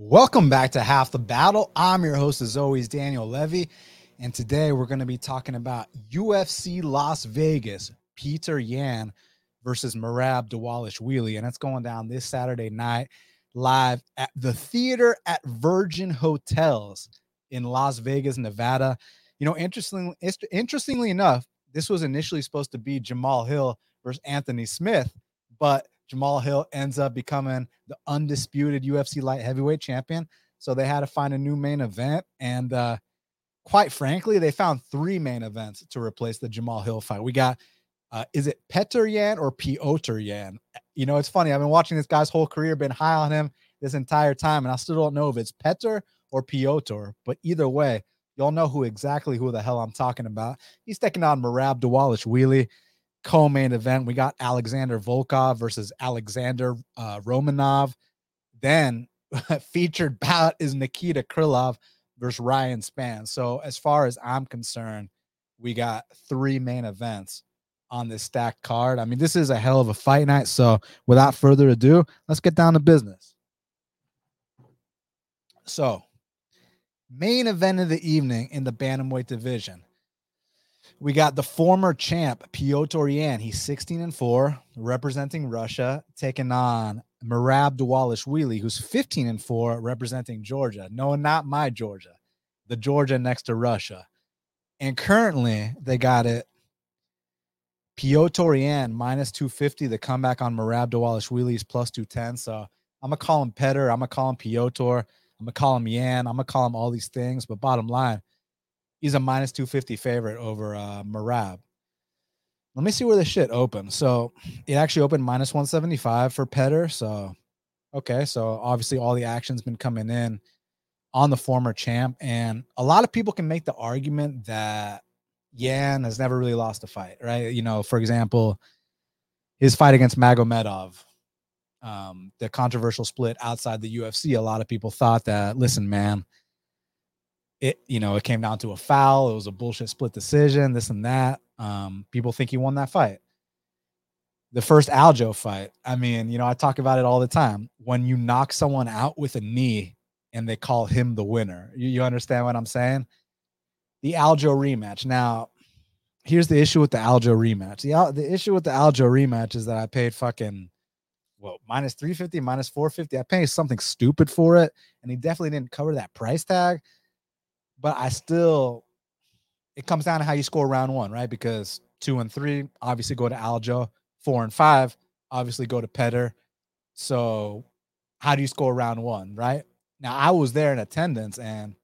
Welcome back to Half the Battle. I'm your host, as always, Daniel Levy. And today we're going to be talking about UFC Las Vegas, Peter Yan versus Merab Dvalishvili. And it's going down this Saturday night live at the theater at Virgin Hotels in Las Vegas, Nevada. You know, interestingly, interestingly enough, this was initially supposed to be Jamal Hill versus Anthony Smith, but Jamal Hill ends up becoming the undisputed UFC light heavyweight champion. So they had to find a new main event. And uh, quite frankly, they found three main events to replace the Jamal Hill fight. We got, uh, is it Petr Yan or Piotr Yan? You know, it's funny. I've been watching this guy's whole career, been high on him this entire time, and I still don't know if it's Petr or Piotr. But either way, y'all know who exactly who the hell I'm talking about. He's taking on Merab Dvalishvili co-main event. We got Alexander Volkov versus Alexander uh, Romanov. Then featured bout is Nikita Krylov versus Ryan Spann. So as far as I'm concerned, we got three main events on this stacked card. I mean, this is a hell of a fight night. So without further ado, let's get down to business. So, main event of the evening in the bantamweight division. We got the former champ Piotr Yan. He's 16 and 4, representing Russia, taking on Merab Dvalishvili, who's 15 and 4, representing Georgia. No, not my Georgia, the Georgia next to Russia. And currently, they got it Piotr Yan minus 250. The comeback on Merab Dvalishvili is plus 210. So I'm going to call him Petter. I'm going to call him Piotr. I'm going to call him Yan. I'm going to call him all these things. But bottom line, he's a minus 250 favorite over uh, Merab. Let me see where the shit opened. So it actually opened minus 175 for Petter. So, okay. So obviously all the action's been coming in on the former champ. And a lot of people can make the argument that Yan has never really lost a fight, right? You know, for example, his fight against Magomedov, um, the controversial split outside the UFC, a lot of people thought that, listen, man, it you know it came down to a foul. It was a bullshit split decision. This and that. Um, people think he won that fight. The first Aljo fight. I mean, you know, I talk about it all the time. When you knock someone out with a knee and they call him the winner, you, you understand what I'm saying? The Aljo rematch. Now, here's the issue with the Aljo rematch. The, the issue with the Aljo rematch is that I paid fucking well minus 350 minus 450 i paid something stupid for it and he definitely didn't cover that price tag but I still, it comes down to how you score round one, right? Because two and three obviously go to Aljo, four and five obviously go to Petter. So, how do you score round one, right? Now, I was there in attendance and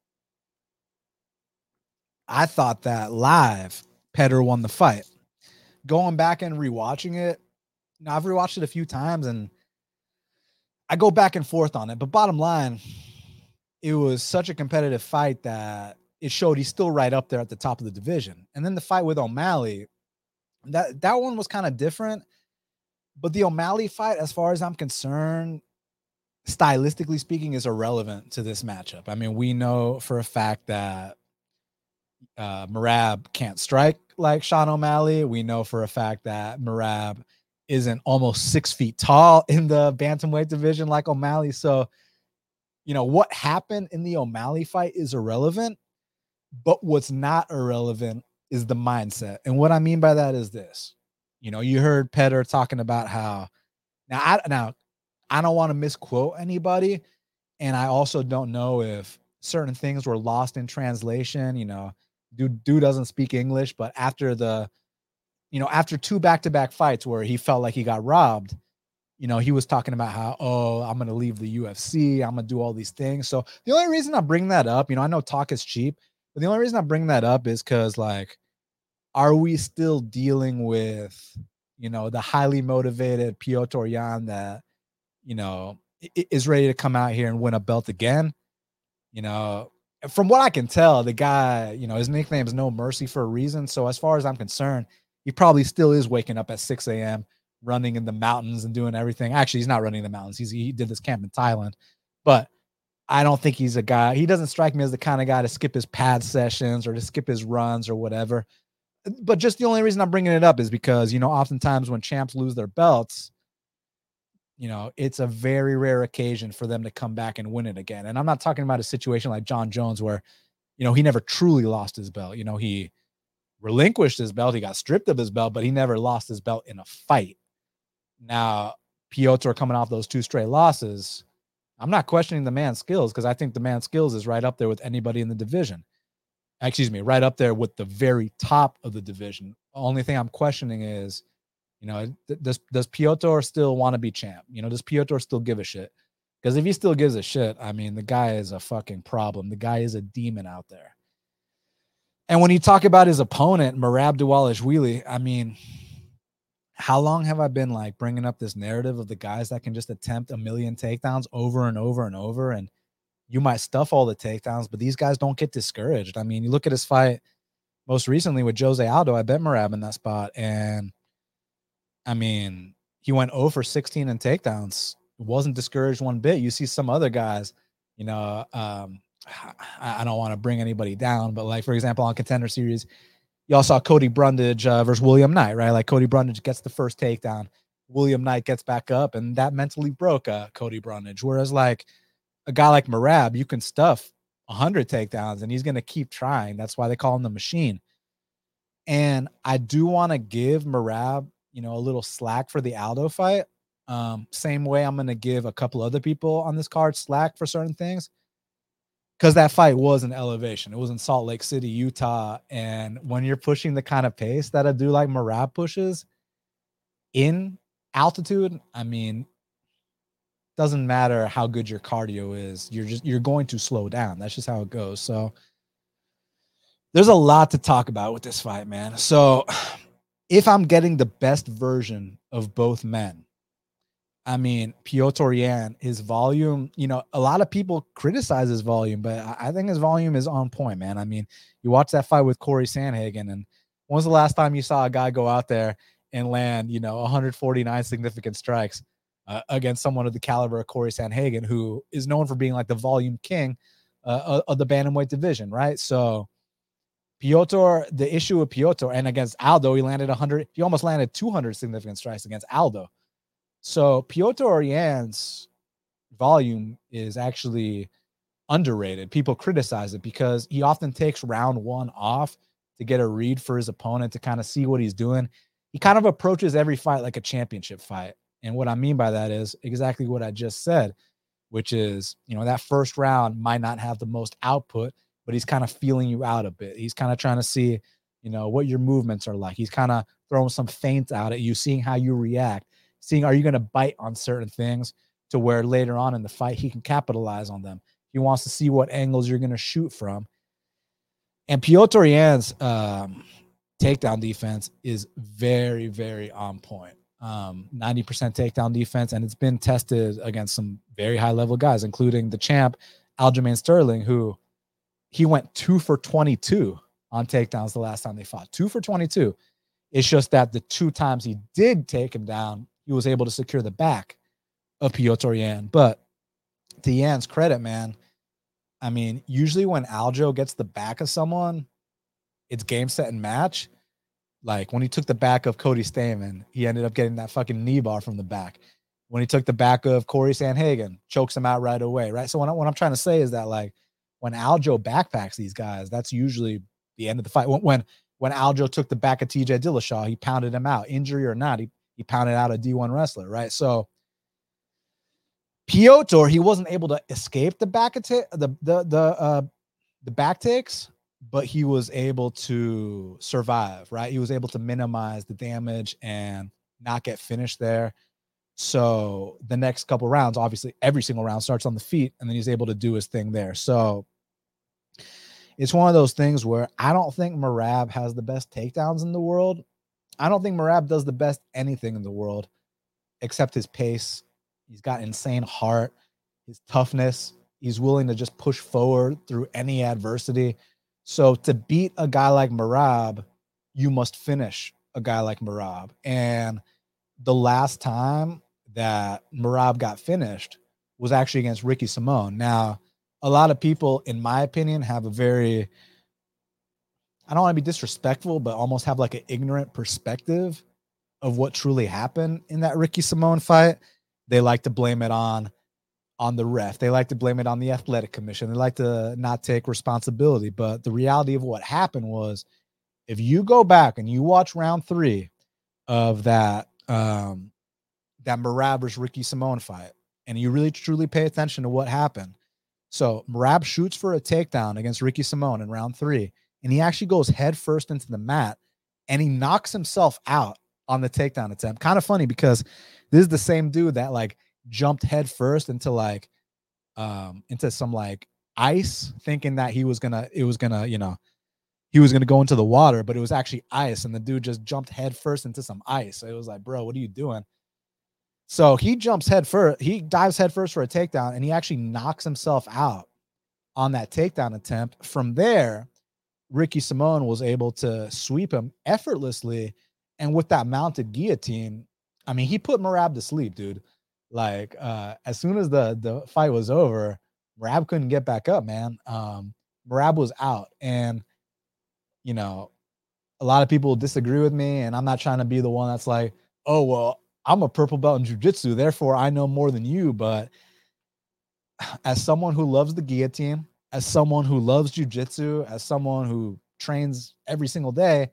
I thought that live, Petter won the fight. Going back and rewatching it, now I've rewatched it a few times and I go back and forth on it. But bottom line, it was such a competitive fight that it showed he's still right up there at the top of the division. And then the fight with O'Malley, that that one was kind of different. But the O'Malley fight, as far as I'm concerned, stylistically speaking, is irrelevant to this matchup. I mean, we know for a fact that uh, Merab can't strike like Sean O'Malley. We know for a fact that Merab isn't almost six feet tall in the bantamweight division like O'Malley. So you know, what happened in the O'Malley fight is irrelevant, but what's not irrelevant is the mindset. And what I mean by that is this. You know, you heard Petter talking about how now I now I don't want to misquote anybody and I also don't know if certain things were lost in translation, you know, dude dude doesn't speak English, but after the you know, after two back-to-back fights where he felt like he got robbed, you know, he was talking about how, oh, I'm going to leave the UFC. I'm going to do all these things. So the only reason I bring that up, you know, I know talk is cheap, but the only reason I bring that up is because, like, are we still dealing with, you know, the highly motivated Piotr Yan that, you know, is ready to come out here and win a belt again? You know, from what I can tell, the guy, you know, his nickname is No Mercy for a reason. So as far as I'm concerned, he probably still is waking up at 6 a.m running in the mountains and doing everything. Actually, he's not running in the mountains. He's he did this camp in Thailand, but I don't think he's a guy. He doesn't strike me as the kind of guy to skip his pad sessions or to skip his runs or whatever. But just the only reason I'm bringing it up is because you know, oftentimes when champs lose their belts, you know, it's a very rare occasion for them to come back and win it again. And I'm not talking about a situation like Jon Jones where, you know, he never truly lost his belt. You know, he relinquished his belt, he got stripped of his belt, but he never lost his belt in a fight. Now, Piotr coming off those two straight losses, I'm not questioning the man's skills because I think the man's skills is right up there with anybody in the division. Excuse me, right up there with the very top of the division. Only thing I'm questioning is you know, does does Piotr still want to be champ? You know, does Piotr still give a shit? Because if he still gives a shit, I mean, the guy is a fucking problem. The guy is a demon out there. And when you talk about his opponent, Merab Dvalishvili, I mean, how long have I been like bringing up this narrative of the guys that can just attempt a million takedowns over and over and over? And you might stuff all the takedowns, but these guys don't get discouraged. I mean, you look at his fight most recently with Jose Aldo. I bet Merab in that spot, and I mean, he went 0 for 16 in takedowns. Wasn't discouraged one bit. You see some other guys, you know, um, I, don't want to bring anybody down, but like for example, on contender series, y'all saw Cody Brundage uh, versus William Knight, right? Like Cody Brundage gets the first takedown, William Knight gets back up, and that mentally broke uh, Cody Brundage. Whereas like a guy like Merab, you can stuff 100 takedowns and he's to keep trying. That's why they call him the machine. And I do want to give Merab you know, a little slack for the Aldo fight. Um, same way I'm to give a couple other people on this card slack for certain things because that fight was an elevation. It was in Salt Lake City, Utah. And when you're pushing the kind of pace that a dude like Merab pushes in altitude, I mean, doesn't matter how good your cardio is, you're just you're going to slow down. That's just how it goes. So there's a lot to talk about with this fight, man. So if I'm getting the best version of both men, I mean, Piotr Yan, his volume, you know, a lot of people criticize his volume, but I think his volume is on point, man. I mean, you watch that fight with Corey Sandhagen, and when was the last time you saw a guy go out there and land, you know, 149 significant strikes uh, against someone of the caliber of Corey Sandhagen, who is known for being like the volume king uh, of the bantamweight division, right? So, Piotr, the issue with Piotr and against Aldo, he landed 100, he almost landed 200 significant strikes against Aldo. So Piotr Yan's volume is actually underrated. People criticize it because he often takes round one off to get a read for his opponent to kind of see what he's doing. He kind of approaches every fight like a championship fight. And what I mean by that is exactly what I just said, which is, you know, that first round might not have the most output, but he's kind of feeling you out a bit. He's kind of trying to see, you know, what your movements are like. He's kind of throwing some feints out at you, seeing how you react, seeing are you going to bite on certain things to where later on in the fight he can capitalize on them. He wants to see what angles you're going to shoot from. And Piotr Yan's um, takedown defense is very, very on point. Um, 90% takedown defense, and it's been tested against some very high level guys, including the champ Aljamain Sterling, who he went two for 22 on takedowns the last time they fought. Two for 22. It's just that the two times he did take him down, he was able to secure the back of Piotr Yan. But to Yan's credit, man, I mean, usually when Aljo gets the back of someone, it's game, set, and match. Like when he took the back of Cody Stamann, he ended up getting that fucking knee bar from the back. When he took the back of Corey Sandhagen, chokes him out right away, right? So what, I, what I'm trying to say is that like when Aljo backpacks these guys, that's usually the end of the fight. When when, when Aljo took the back of TJ Dillashaw, he pounded him out, injury or not. He he pounded out a D1 wrestler, right? So Piotr, he wasn't able to escape the back attack, the the the uh the back takes, but he was able to survive, right? He was able to minimize the damage and not get finished there. So the next couple rounds, obviously, every single round starts on the feet, and then he's able to do his thing there. So it's one of those things where I don't think Merab has the best takedowns in the world. I don't think Merab does the best anything in the world except his pace. He's got insane heart, his toughness. He's willing to just push forward through any adversity. So to beat a guy like Merab, you must finish a guy like Merab. And the last time that Merab got finished was actually against Ricky Simone. Now, a lot of people, in my opinion, have a very I don't want to be disrespectful, but almost have like an ignorant perspective of what truly happened in that Ricky Simone fight. they like to blame it on on the ref. They like to blame it on the athletic commission. They like to not take responsibility. But the reality of what happened was if you go back and you watch round three of that um that versus Ricky Simone fight, and you really truly pay attention to what happened. So Merab shoots for a takedown against Ricky Simone in round three, and he actually goes head first into the mat and he knocks himself out on the takedown attempt. Kind of funny because this is the same dude that like jumped head first into like um into some like ice thinking that he was gonna it was gonna you know he was gonna go into the water but it was actually ice and the dude just jumped head first into some ice. So it was like bro what are you doing? So he jumps head first he dives head first for a takedown and he actually knocks himself out on that takedown attempt. From there ricky simone was able to sweep him effortlessly and with that mounted guillotine i mean he put Merab to sleep dude like uh, as soon as the the fight was over, Merab couldn't get back up, man. Um, Merab was out, and you know, a lot of people disagree with me, and I'm not trying to be the one that's like, oh well, I'm a purple belt in jujitsu, therefore I know more than you. But as someone who loves the guillotine, as someone who loves jujitsu, as someone who trains every single day,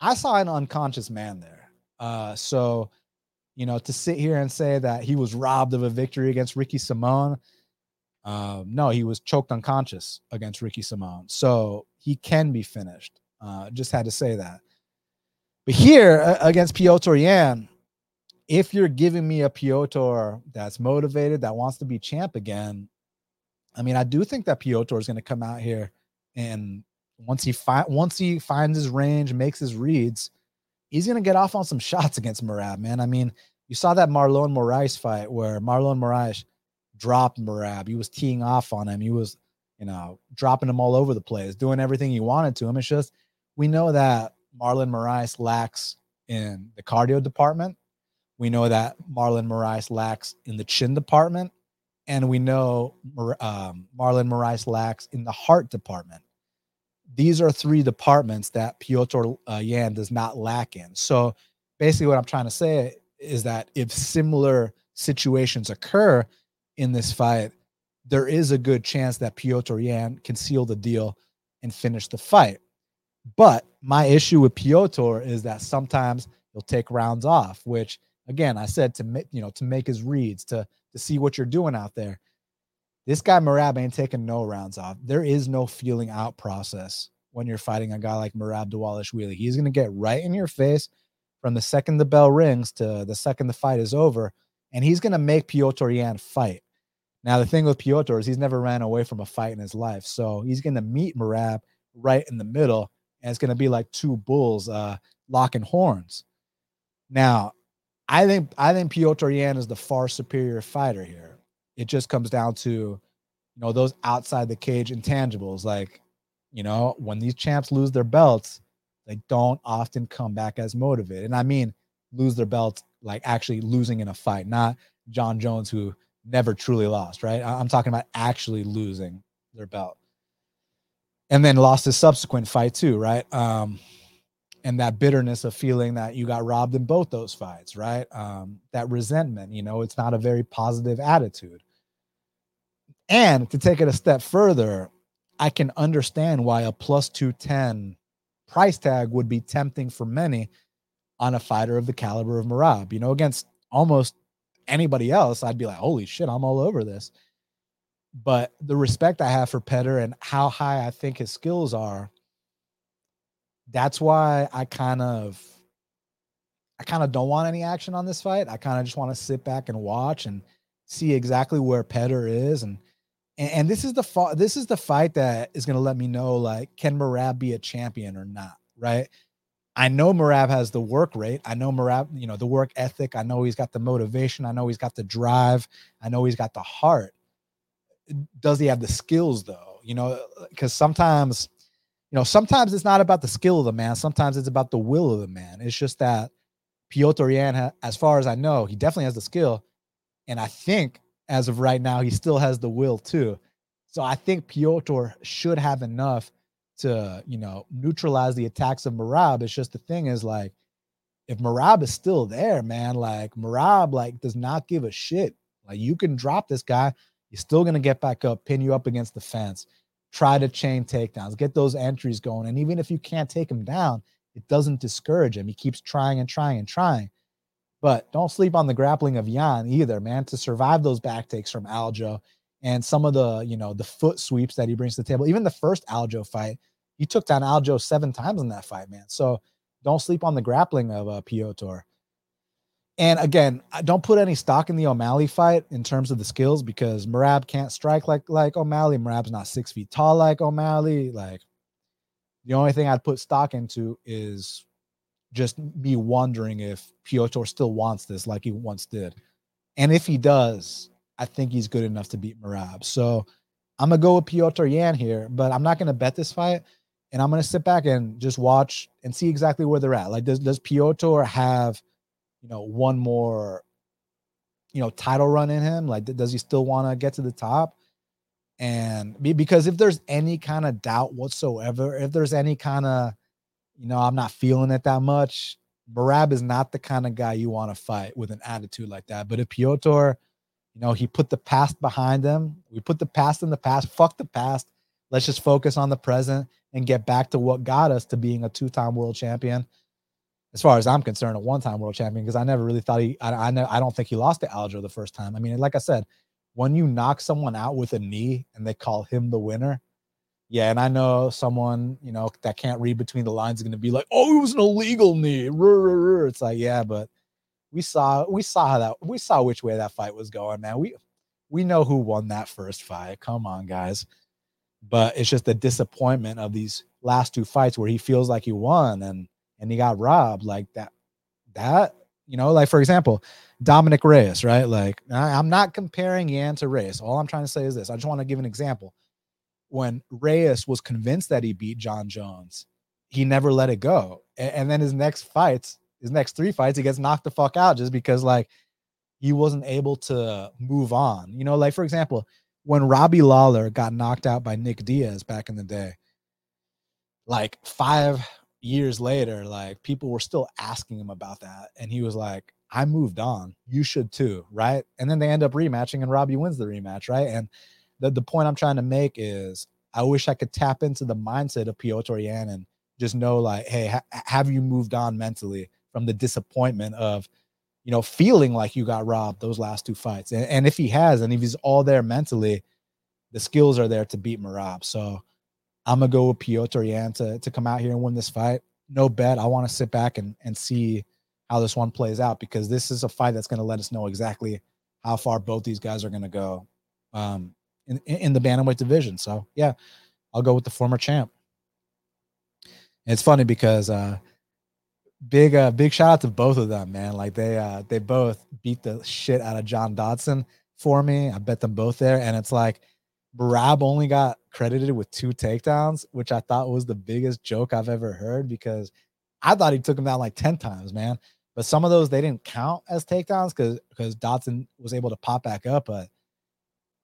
I saw an unconscious man there. Uh, so you know, to sit here and say that he was robbed of a victory against Ricky Simone. Uh, no, he was choked unconscious against Ricky Simone. So he can be finished. Uh, just had to say that. But here uh, against Piotr Yan, if you're giving me a Piotr that's motivated, that wants to be champ again, I mean, I do think that Piotr is going to come out here and once he fi- once he finds his range, makes his reads, he's going to get off on some shots against Merab, man. I mean, you saw that Marlon Moraes fight where Marlon Moraes dropped Merab. He was teeing off on him. He was, you know, dropping him all over the place, doing everything he wanted to him. It's just, we know that Marlon Moraes lacks in the cardio department. We know that Marlon Moraes lacks in the chin department. And we know um, Marlon Moraes lacks in the heart department these are three departments that Piotr uh, Yan does not lack in. So basically, what I'm trying to say is that if similar situations occur in this fight, there is a good chance that Piotr Yan can seal the deal and finish the fight. But my issue with Piotr is that sometimes he'll take rounds off, which again I said to you know to make his reads to to see what you're doing out there. This guy Merab ain't taking no rounds off. There is no feeling out process when you're fighting a guy like Merab Dvalishvili. He's going to get right in your face from the second the bell rings to the second the fight is over, and he's going to make Piotr Yan fight. Now, the thing with Piotr is he's never ran away from a fight in his life. So he's going to meet Merab right in the middle, and it's going to be like two bulls uh, locking horns. Now, I think I think Piotr Yan is the far superior fighter here. It just comes down to you know those outside the cage intangibles like you know when these champs lose their belts they don't often come back as motivated. And i mean lose their belts like actually losing in a fight not Jon jones who never truly lost right? I'm talking about actually losing their belt. And then lost his subsequent fight too right? Um and that bitterness of feeling that you got robbed in both those fights, right? Um, that resentment, you know, it's not a very positive attitude. And to take it a step further, I can understand why a plus 210 price tag would be tempting for many on a fighter of the caliber of Merab. You know, against almost anybody else, I'd be like, holy shit, I'm all over this. But the respect I have for Petr and how high I think his skills are that's why I kind of I kind of don't want any action on this fight. I kind of just want to sit back and watch and see exactly where Petr is and and, and this is the fa- this is the fight that is going to let me know like can Merab be a champion or not, right? I know Merab has the work rate. I know Merab, you know, the work ethic. I know he's got the motivation. I know he's got the drive. I know he's got the heart. Does he have the skills though? You know, because sometimes you know, sometimes it's not about the skill of the man. Sometimes it's about the will of the man. It's just that Piotr Yan, as far as I know, he definitely has the skill. And I think as of right now, he still has the will too. So I think Piotr should have enough to, you know, neutralize the attacks of Merab. It's just the thing is like, if Merab is still there, man, like Merab like does not give a shit. Like you can drop this guy, he's still gonna get back up, pin you up against the fence, try to chain takedowns, get those entries going. And even if you can't take him down, it doesn't discourage him. He keeps trying and trying and trying. But don't sleep on the grappling of Yan either, man. To survive those back takes from Aljo and some of the, you know, the foot sweeps that he brings to the table. Even the first Aljo fight, he took down Aljo seven times in that fight, man. So don't sleep on the grappling of uh, Piotr. And again, don't put any stock in the O'Malley fight in terms of the skills because Merab can't strike like like O'Malley. Merab's not six feet tall like O'Malley. Like the only thing I'd put stock into is just me wondering if Piotr still wants this like he once did. And if he does, I think he's good enough to beat Merab. So I'm gonna go with Piotr Yan here, but I'm not gonna bet this fight and I'm gonna sit back and just watch and see exactly where they're at. Like, does does Piotr have, you know, one more, you know, title run in him? Like, does he still want to get to the top? And because if there's any kind of doubt whatsoever, if there's any kind of, you know, I'm not feeling it that much, Merab is not the kind of guy you want to fight with an attitude like that. But if Piotr, you know, he put the past behind him, we put the past in the past, fuck the past. Let's just focus on the present and get back to what got us to being a two-time world champion. As far as I'm concerned, a one-time world champion because I never really thought he. I I, know, I don't think he lost to Aljo the first time. I mean, like I said, when you knock someone out with a knee and they call him the winner, yeah, and I know someone you know that can't read between the lines is going to be like, "Oh, it was an illegal knee." It's like, yeah, but we saw we saw how that we saw which way that fight was going, man. We we know who won that first fight. Come on, guys but it's just the disappointment of these last two fights where he feels like he won and and he got robbed like that that you know like for example Dominick Reyes right? Like I, i'm not comparing yan to reyes. All i'm trying to say is this. I just want to give an example. When reyes was convinced that he beat jon jones he never let it go. And, and then his next fights his next three fights he gets knocked the fuck out just because like he wasn't able to move on. You know like for example when Robbie Lawler got knocked out by Nick Diaz back in the day, like five years later, like people were still asking him about that. And he was like, I moved on. You should too. Right. And then they end up rematching and Robbie wins the rematch. Right. And the, the point I'm trying to make is I wish I could tap into the mindset of Piotr Yan and just know, like, hey, ha- have you moved on mentally from the disappointment of, you know, feeling like you got robbed those last two fights. And, and if he has, and if he's all there mentally, the skills are there to beat Merab. So I'm gonna go with Piotr Yan to, to come out here and win this fight. No bet. I want to sit back and, and see how this one plays out because this is a fight that's gonna let us know exactly how far both these guys are gonna go um, in, in the bantamweight division. So yeah, I'll go with the former champ. And it's funny because uh, big uh big shout out to both of them, man. Like they uh they both beat the shit out of John Dodson for me. I bet them both there. And it's like Merab only got credited with two takedowns, which I thought was the biggest joke I've ever heard because I thought he took him down like 10 times, man. But some of those they didn't count as takedowns because because Dodson was able to pop back up. But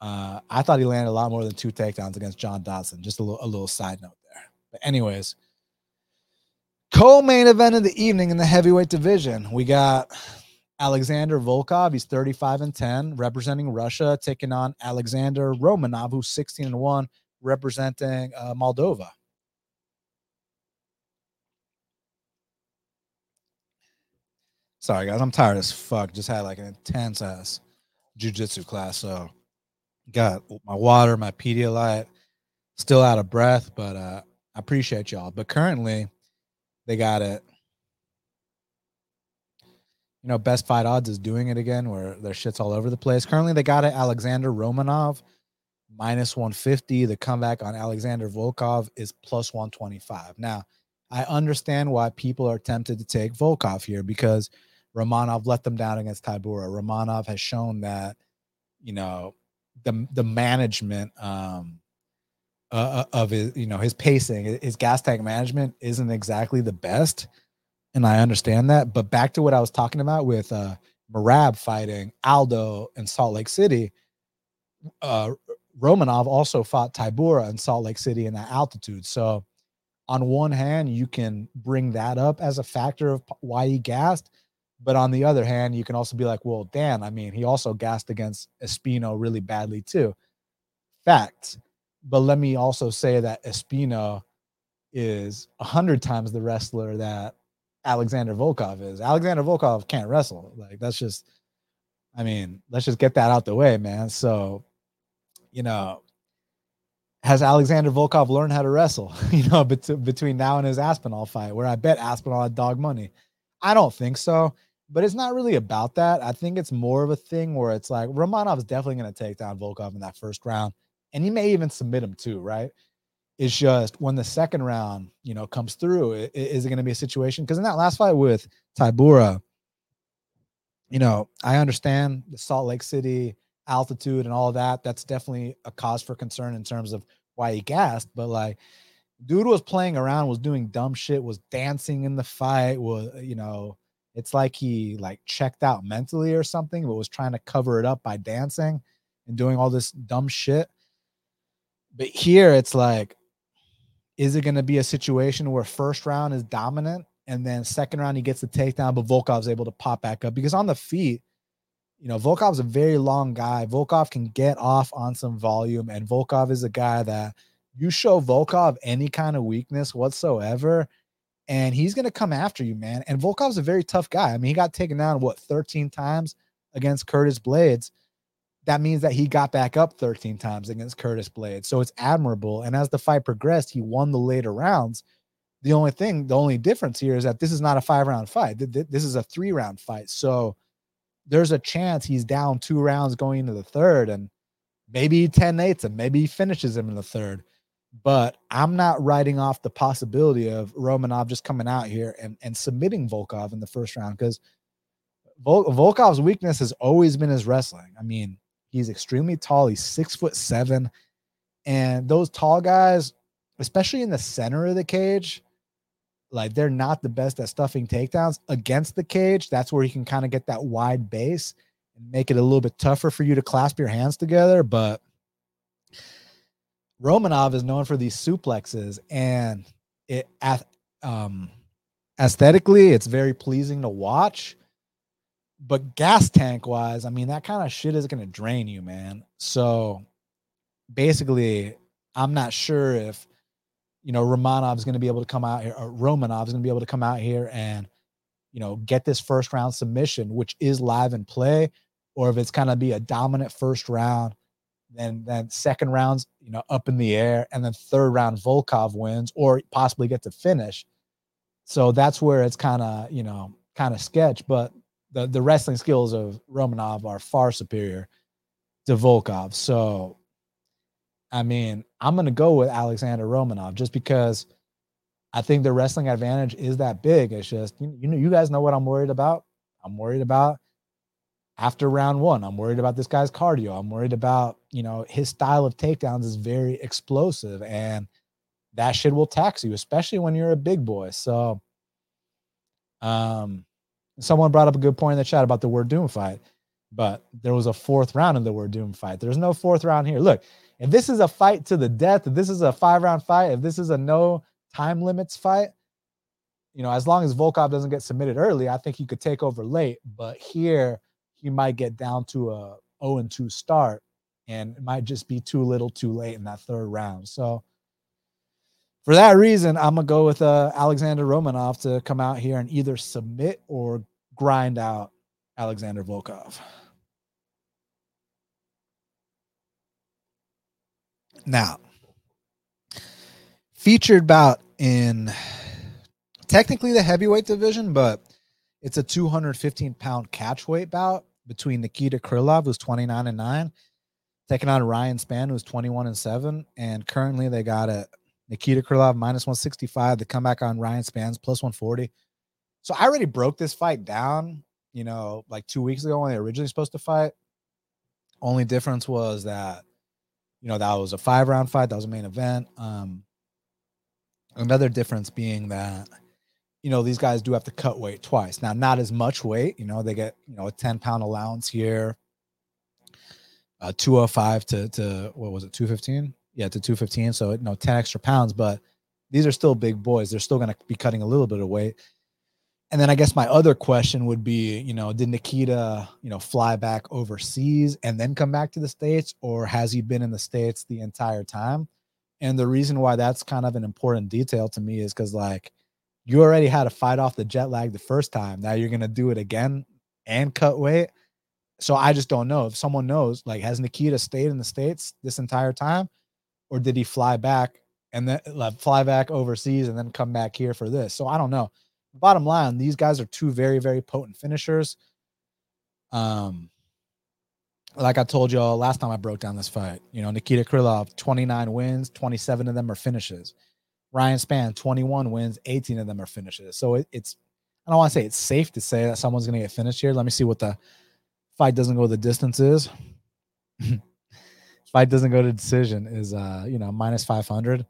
uh, I thought he landed a lot more than two takedowns against John Dodson. Just a little, a little side note there. But anyways, Co-main event of the evening in the heavyweight division. We got Alexander Volkov. He's 35 and 10, representing Russia, taking on Alexander Romanov, who's 16 and 1, representing uh, Moldova. Sorry, guys. I'm tired as fuck. Just had like an intense ass jujitsu class. So got my water, my Pedialyte, still out of breath, but uh, I appreciate y'all. But currently, they got it. You know, best fight odds is doing it again where their shit's all over the place. Currently, they got it Alexander Romanov minus 150. The comeback on Alexander Volkov is plus 125. Now, I understand why people are tempted to take Volkov here because Romanov let them down against Tybura. Romanov has shown that, you know, the the management um uh, uh, of his, you know, his pacing, his gas tank management isn't exactly the best, and I understand that. But back to what I was talking about with uh, Merab fighting Aldo in Salt Lake City, uh, Romanov also fought Tybura in Salt Lake City in that altitude. So on one hand, you can bring that up as a factor of why he gassed. But on the other hand, you can also be like, well, Dan, I mean, he also gassed against Espino really badly too. Facts. But let me also say that Espino is a hundred times the wrestler that Alexander Volkov is. Alexander Volkov can't wrestle. Like that's just, I mean, let's just get that out the way, man. So, you know, has Alexander Volkov learned how to wrestle? You know, bet- between now and his Aspinall fight, where I bet Aspinall had dog money. I don't think so, but it's not really about that. I think it's more of a thing where it's like Romanov is definitely going to take down Volkov in that first round, and he may even submit him too, right? It's just when the second round, you know, comes through, is it going to be a situation? Because in that last fight with Tybura, you know, I understand the Salt Lake City altitude and all that. That's definitely a cause for concern in terms of why he gassed. But like, dude was playing around, was doing dumb shit, was dancing in the fight, was you know, it's like he like checked out mentally or something, but was trying to cover it up by dancing and doing all this dumb shit. But here it's like is it going to be a situation where first round is dominant and then second round he gets the takedown, but Volkov's able to pop back up? Because on the feet, you know, Volkov's a very long guy. Volkov can get off on some volume, and Volkov is a guy that you show Volkov any kind of weakness whatsoever, and he's going to come after you, man. And Volkov's a very tough guy. I mean, he got taken down, what, 13 times against Curtis Blades. that means that he got back up 13 times against Curtis Blade. So it's admirable. And as the fight progressed, he won the later rounds. The only thing, the only difference here is that this is not a five round fight. This is a three round fight. So there's a chance he's down two rounds going into the third, and maybe he 10 8 him, maybe he finishes him in the third. But I'm not writing off the possibility of Romanov just coming out here and, and submitting Volkov in the first round because Vol- Volkov's weakness has always been his wrestling. I mean, He's extremely tall. He's six foot seven. And those tall guys, especially in the center of the cage, like they're not the best at stuffing takedowns against the cage. That's where you can kind of get that wide base and make it a little bit tougher for you to clasp your hands together. But Romanov is known for these suplexes, and it um, aesthetically, it's very pleasing to watch but gas tank wise, I mean, that kind of shit is going to drain you, man. So basically, I'm not sure if, you know, Romanov is going to be able to come out here, or Romanov is going to be able to come out here and, you know, get this first round submission, which is live and play, or if it's kind of be a dominant first round, then then second rounds, you know, up in the air, and then third round Volkov wins, or possibly get to finish. So that's where it's kind of, you know, kind of sketch. But the the wrestling skills of Romanov are far superior to Volkov. So, I mean, I'm going to go with Alexander Romanov just because I think the wrestling advantage is that big. It's just you, you know you guys know what I'm worried about. I'm worried about after round one. I'm worried about this guy's cardio. I'm worried about you know his style of takedowns is very explosive and that shit will tax you, especially when you're a big boy. So, um, Someone brought up a good point in the chat about the Werdum fight, but there was a fourth round in the Werdum fight. There's no fourth round here. Look, if this is a fight to the death, if this is a five round fight, if this is a no time limits fight, you know, as long as Volkov doesn't get submitted early, I think he could take over late. But here, he might get down to a 0 and 2 start, and it might just be too little, too late in that third round. So for that reason, I'm gonna go with uh, Alexander Romanov to come out here and either submit or grind out Alexander Volkov. Now, featured bout in technically the heavyweight division, but it's a 215 pound catchweight bout between Nikita Krylov, who's 29 and 9, taking on Ryan Spann, who's 21 and 7. And currently they got a Nikita Krylov minus 165. The comeback on Ryan Spann's plus 140. So I already broke this fight down, you know, like two weeks ago when they originally supposed to fight. Only difference was that, you know, that was a five round fight. That was a main event. Um, another difference being that, you know, these guys do have to cut weight twice. Now, not as much weight, you know, they get, you know, a 10 pound allowance here, uh, 205 to, to what was it, 215? yeah, to 215. So, you know, 10 extra pounds. But these are still big boys. They're still going to be cutting a little bit of weight. And then I guess my other question would be, you know, did Nikita, you know, fly back overseas and then come back to the States, or has he been in the States the entire time? And the reason why that's kind of an important detail to me is because, like, you already had to fight off the jet lag the first time. Now you're going to do it again and cut weight. So I just don't know if someone knows, like, has Nikita stayed in the States this entire time, or did he fly back and then like, fly back overseas and then come back here for this? So I don't know bottom line, these guys are two very, very potent finishers. Um, like I told y'all last time I broke down this fight, you know, Nikita Krylov, 29 wins, 27 of them are finishes. Ryan Spann, 21 wins, 18 of them are finishes. So it, it's, I don't want to say it's safe to say that someone's going to get finished here. Let me see what the fight doesn't go the distance is. fight doesn't go to decision is, uh, you know, minus 500.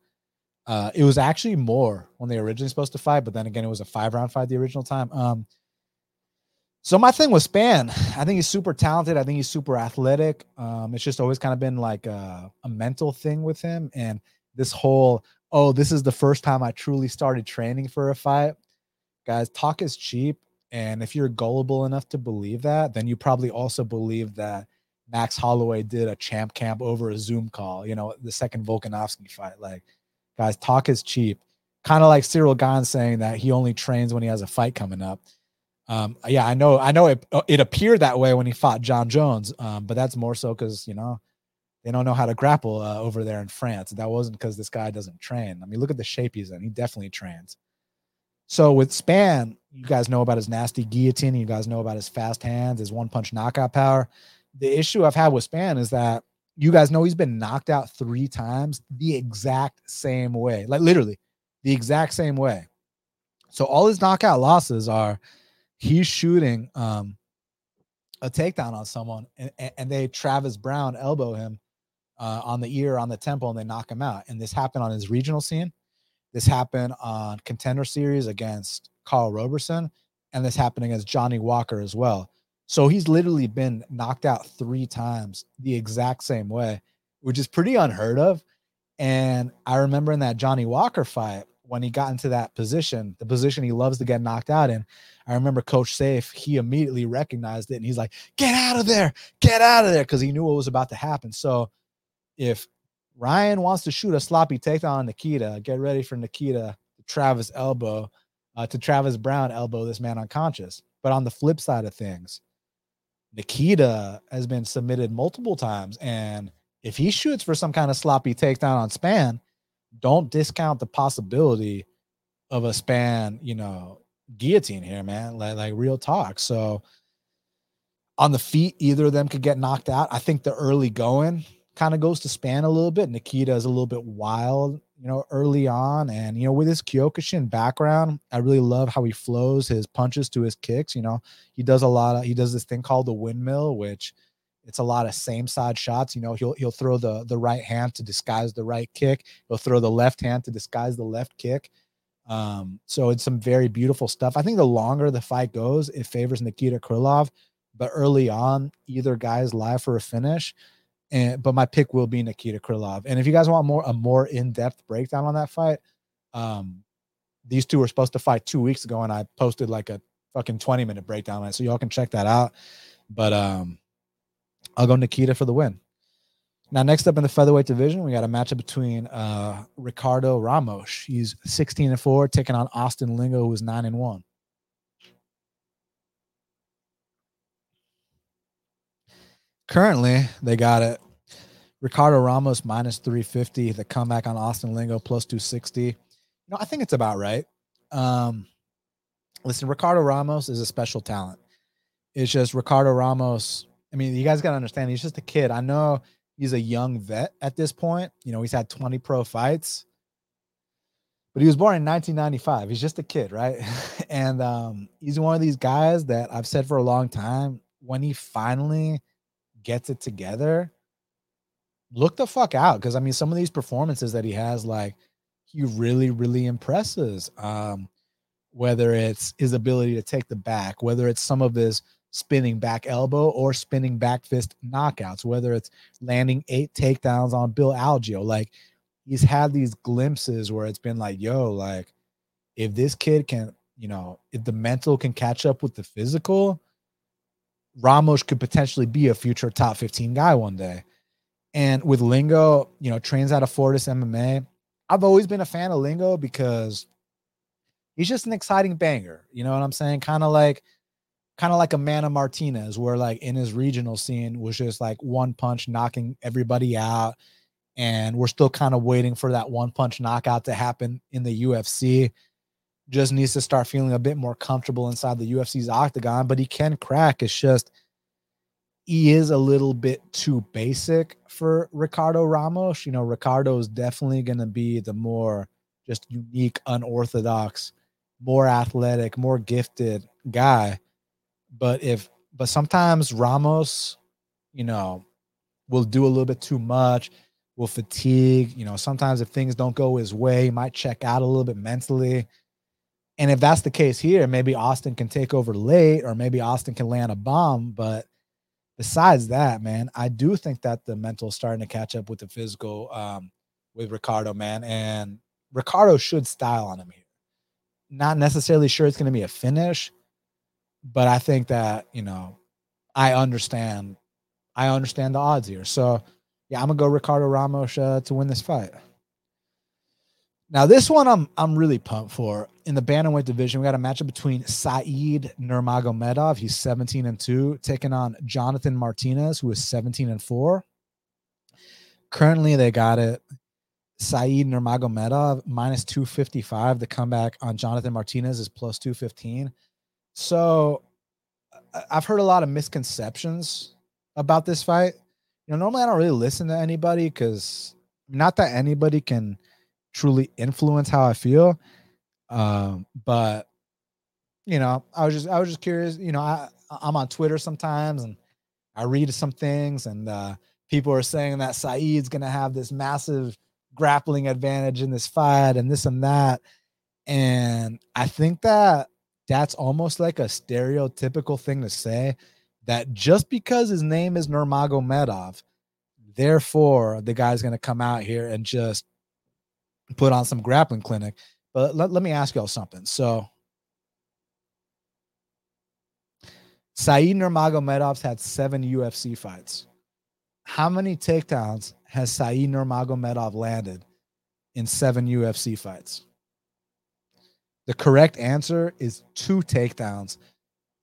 Uh, it was actually more when they originally supposed to fight, but then again, it was a five round fight the original time. Um, so my thing was Spann, I think he's super talented. I think he's super athletic. Um, it's just always kind of been like a, a mental thing with him, and this whole oh, this is the first time I truly started training for a fight. Guys, talk is cheap, and if you're gullible enough to believe that, then you probably also believe that Max Holloway did a champ camp over a Zoom call. You know, the second Volkanovski fight, like Guys, talk is cheap. Kind of like Cyril Gane saying that he only trains when he has a fight coming up. Um, yeah, I know. I know it. It appeared that way when he fought Jon Jones, um, but that's more so because you know they don't know how to grapple uh, over there in France. That wasn't because this guy doesn't train. I mean, look at the shape he's in. He definitely trains. So with Spann, you guys know about his nasty guillotine. You guys know about his fast hands, his one punch knockout power. The issue I've had with Spann is that you guys know he's been knocked out three times the exact same way, like literally the exact same way. So all his knockout losses are he's shooting um, a takedown on someone and, and they Travis Browne elbow him uh, on the ear, on the temple, and they knock him out. And this happened on his regional scene. This happened on contender series against Karl Roberson, and this happened against Johnny Walker as well. So he's literally been knocked out three times the exact same way, which is pretty unheard of. And I remember in that Johnny Walker fight, when he got into that position, the position he loves to get knocked out in, I remember Coach Safe, he immediately recognized it and he's like, get out of there, get out of there, because he knew what was about to happen. So if Ryan wants to shoot a sloppy takedown on Nikita, get ready for Nikita, Travis elbow, uh, to Travis Browne elbow this man unconscious. But on the flip side of things, Nikita has been submitted multiple times. And if he shoots for some kind of sloppy takedown on Spann, don't discount the possibility of a Spann, you know, guillotine here, man. Like, like real talk. So on the feet, either of them could get knocked out. I think the early going kind of goes to Spann a little bit. Nikita is a little bit wild you know, early on. And, you know, with his Kyokushin background, I really love how he flows his punches to his kicks. You know, he does a lot of, he does this thing called the windmill, which it's a lot of same side shots. You know, he'll, he'll throw the, the right hand to disguise the right kick. He'll throw the left hand to disguise the left kick. Um, so it's some very beautiful stuff. I think the longer the fight goes, it favors Nikita Krylov, but early on, either guy is live for a finish and but my pick will be Nikita Krylov. And if you guys want more a more in-depth breakdown on that fight, um, these two were supposed to fight two weeks ago, and I posted like a fucking 20 minute breakdown on it. So y'all can check that out. But um I'll go Nikita for the win. Now, next up in the featherweight division, we got a matchup between uh Ricardo Ramos. He's 16 and 4, taking on Austin Lingo, who's 9 and 1. Currently, they got it. Ricardo Ramos minus 350. The comeback on Austin Lingo plus 260. You know, I think it's about right. Um, listen, Ricardo Ramos is a special talent. It's just Ricardo Ramos. I mean, you guys got to understand, he's just a kid. I know he's a young vet at this point. You know, he's had 20 pro fights, but he was born in 1995. He's just a kid, right? and um, he's one of these guys that I've said for a long time when he finally gets it together, look the fuck out. Cause I mean, some of these performances that he has, like, he really, really impresses. Um, whether it's his ability to take the back, whether it's some of his spinning back elbow or spinning back fist knockouts, whether it's landing eight takedowns on Bill Algeo. Like he's had these glimpses where it's been like, yo, like if this kid can, you know, if the mental can catch up with the physical, Ramos could potentially be a future top 15 guy one day. And with Lingo, you know, trains out of Fortis MMA. I've always been a fan of Lingo because he's just an exciting banger. You know what I'm saying? Kind of like kind of like a Mana Martinez, where like in his regional scene was just like one punch knocking everybody out. And we're still kind of waiting for that one punch knockout to happen in the UFC. Just needs to start feeling a bit more comfortable inside the UFC's octagon, but he can crack. It's just he is a little bit too basic for Ricardo Ramos. You know, Ricardo is definitely going to be the more just unique, unorthodox, more athletic, more gifted guy. But if, but sometimes Ramos, you know, will do a little bit too much, will fatigue. You know, sometimes if things don't go his way, he might check out a little bit mentally. And if that's the case here, maybe Austin can take over late, or maybe Austin can land a bomb. But besides that, man, I do think that the mental is starting to catch up with the physical um, with Ricardo, man. And Ricardo should style on him here. Not necessarily sure it's going to be a finish, but I think that, you know, I understand. I understand the odds here. So, yeah, I'm going to go Ricardo Ramos uh, to win this fight. Now, this one I'm I'm really pumped for. In the bantamweight division, we got a matchup between Saeed Nurmagomedov, he's 17 and 2, taking on Jonathan Martinez, who is 17 and 4. Currently, they got it. Saeed Nurmagomedov minus 255. The comeback on Jonathan Martinez is plus 215. So I've heard a lot of misconceptions about this fight. You know, normally I don't really listen to anybody because not that anybody can truly influence how I feel. Um, but you know, I was just I was just curious. You know, I I'm on Twitter sometimes and I read some things and uh, people are saying that Saeed's gonna have this massive grappling advantage in this fight and this and that. And I think that that's almost like a stereotypical thing to say that just because his name is Nurmagomedov, therefore the guy's going to come out here and just put on some grappling clinic. But let, let me ask y'all something. So Saeed Nurmagomedov's had seven UFC fights. How many takedowns has Saeed Nurmagomedov landed in seven UFC fights? The correct answer is two takedowns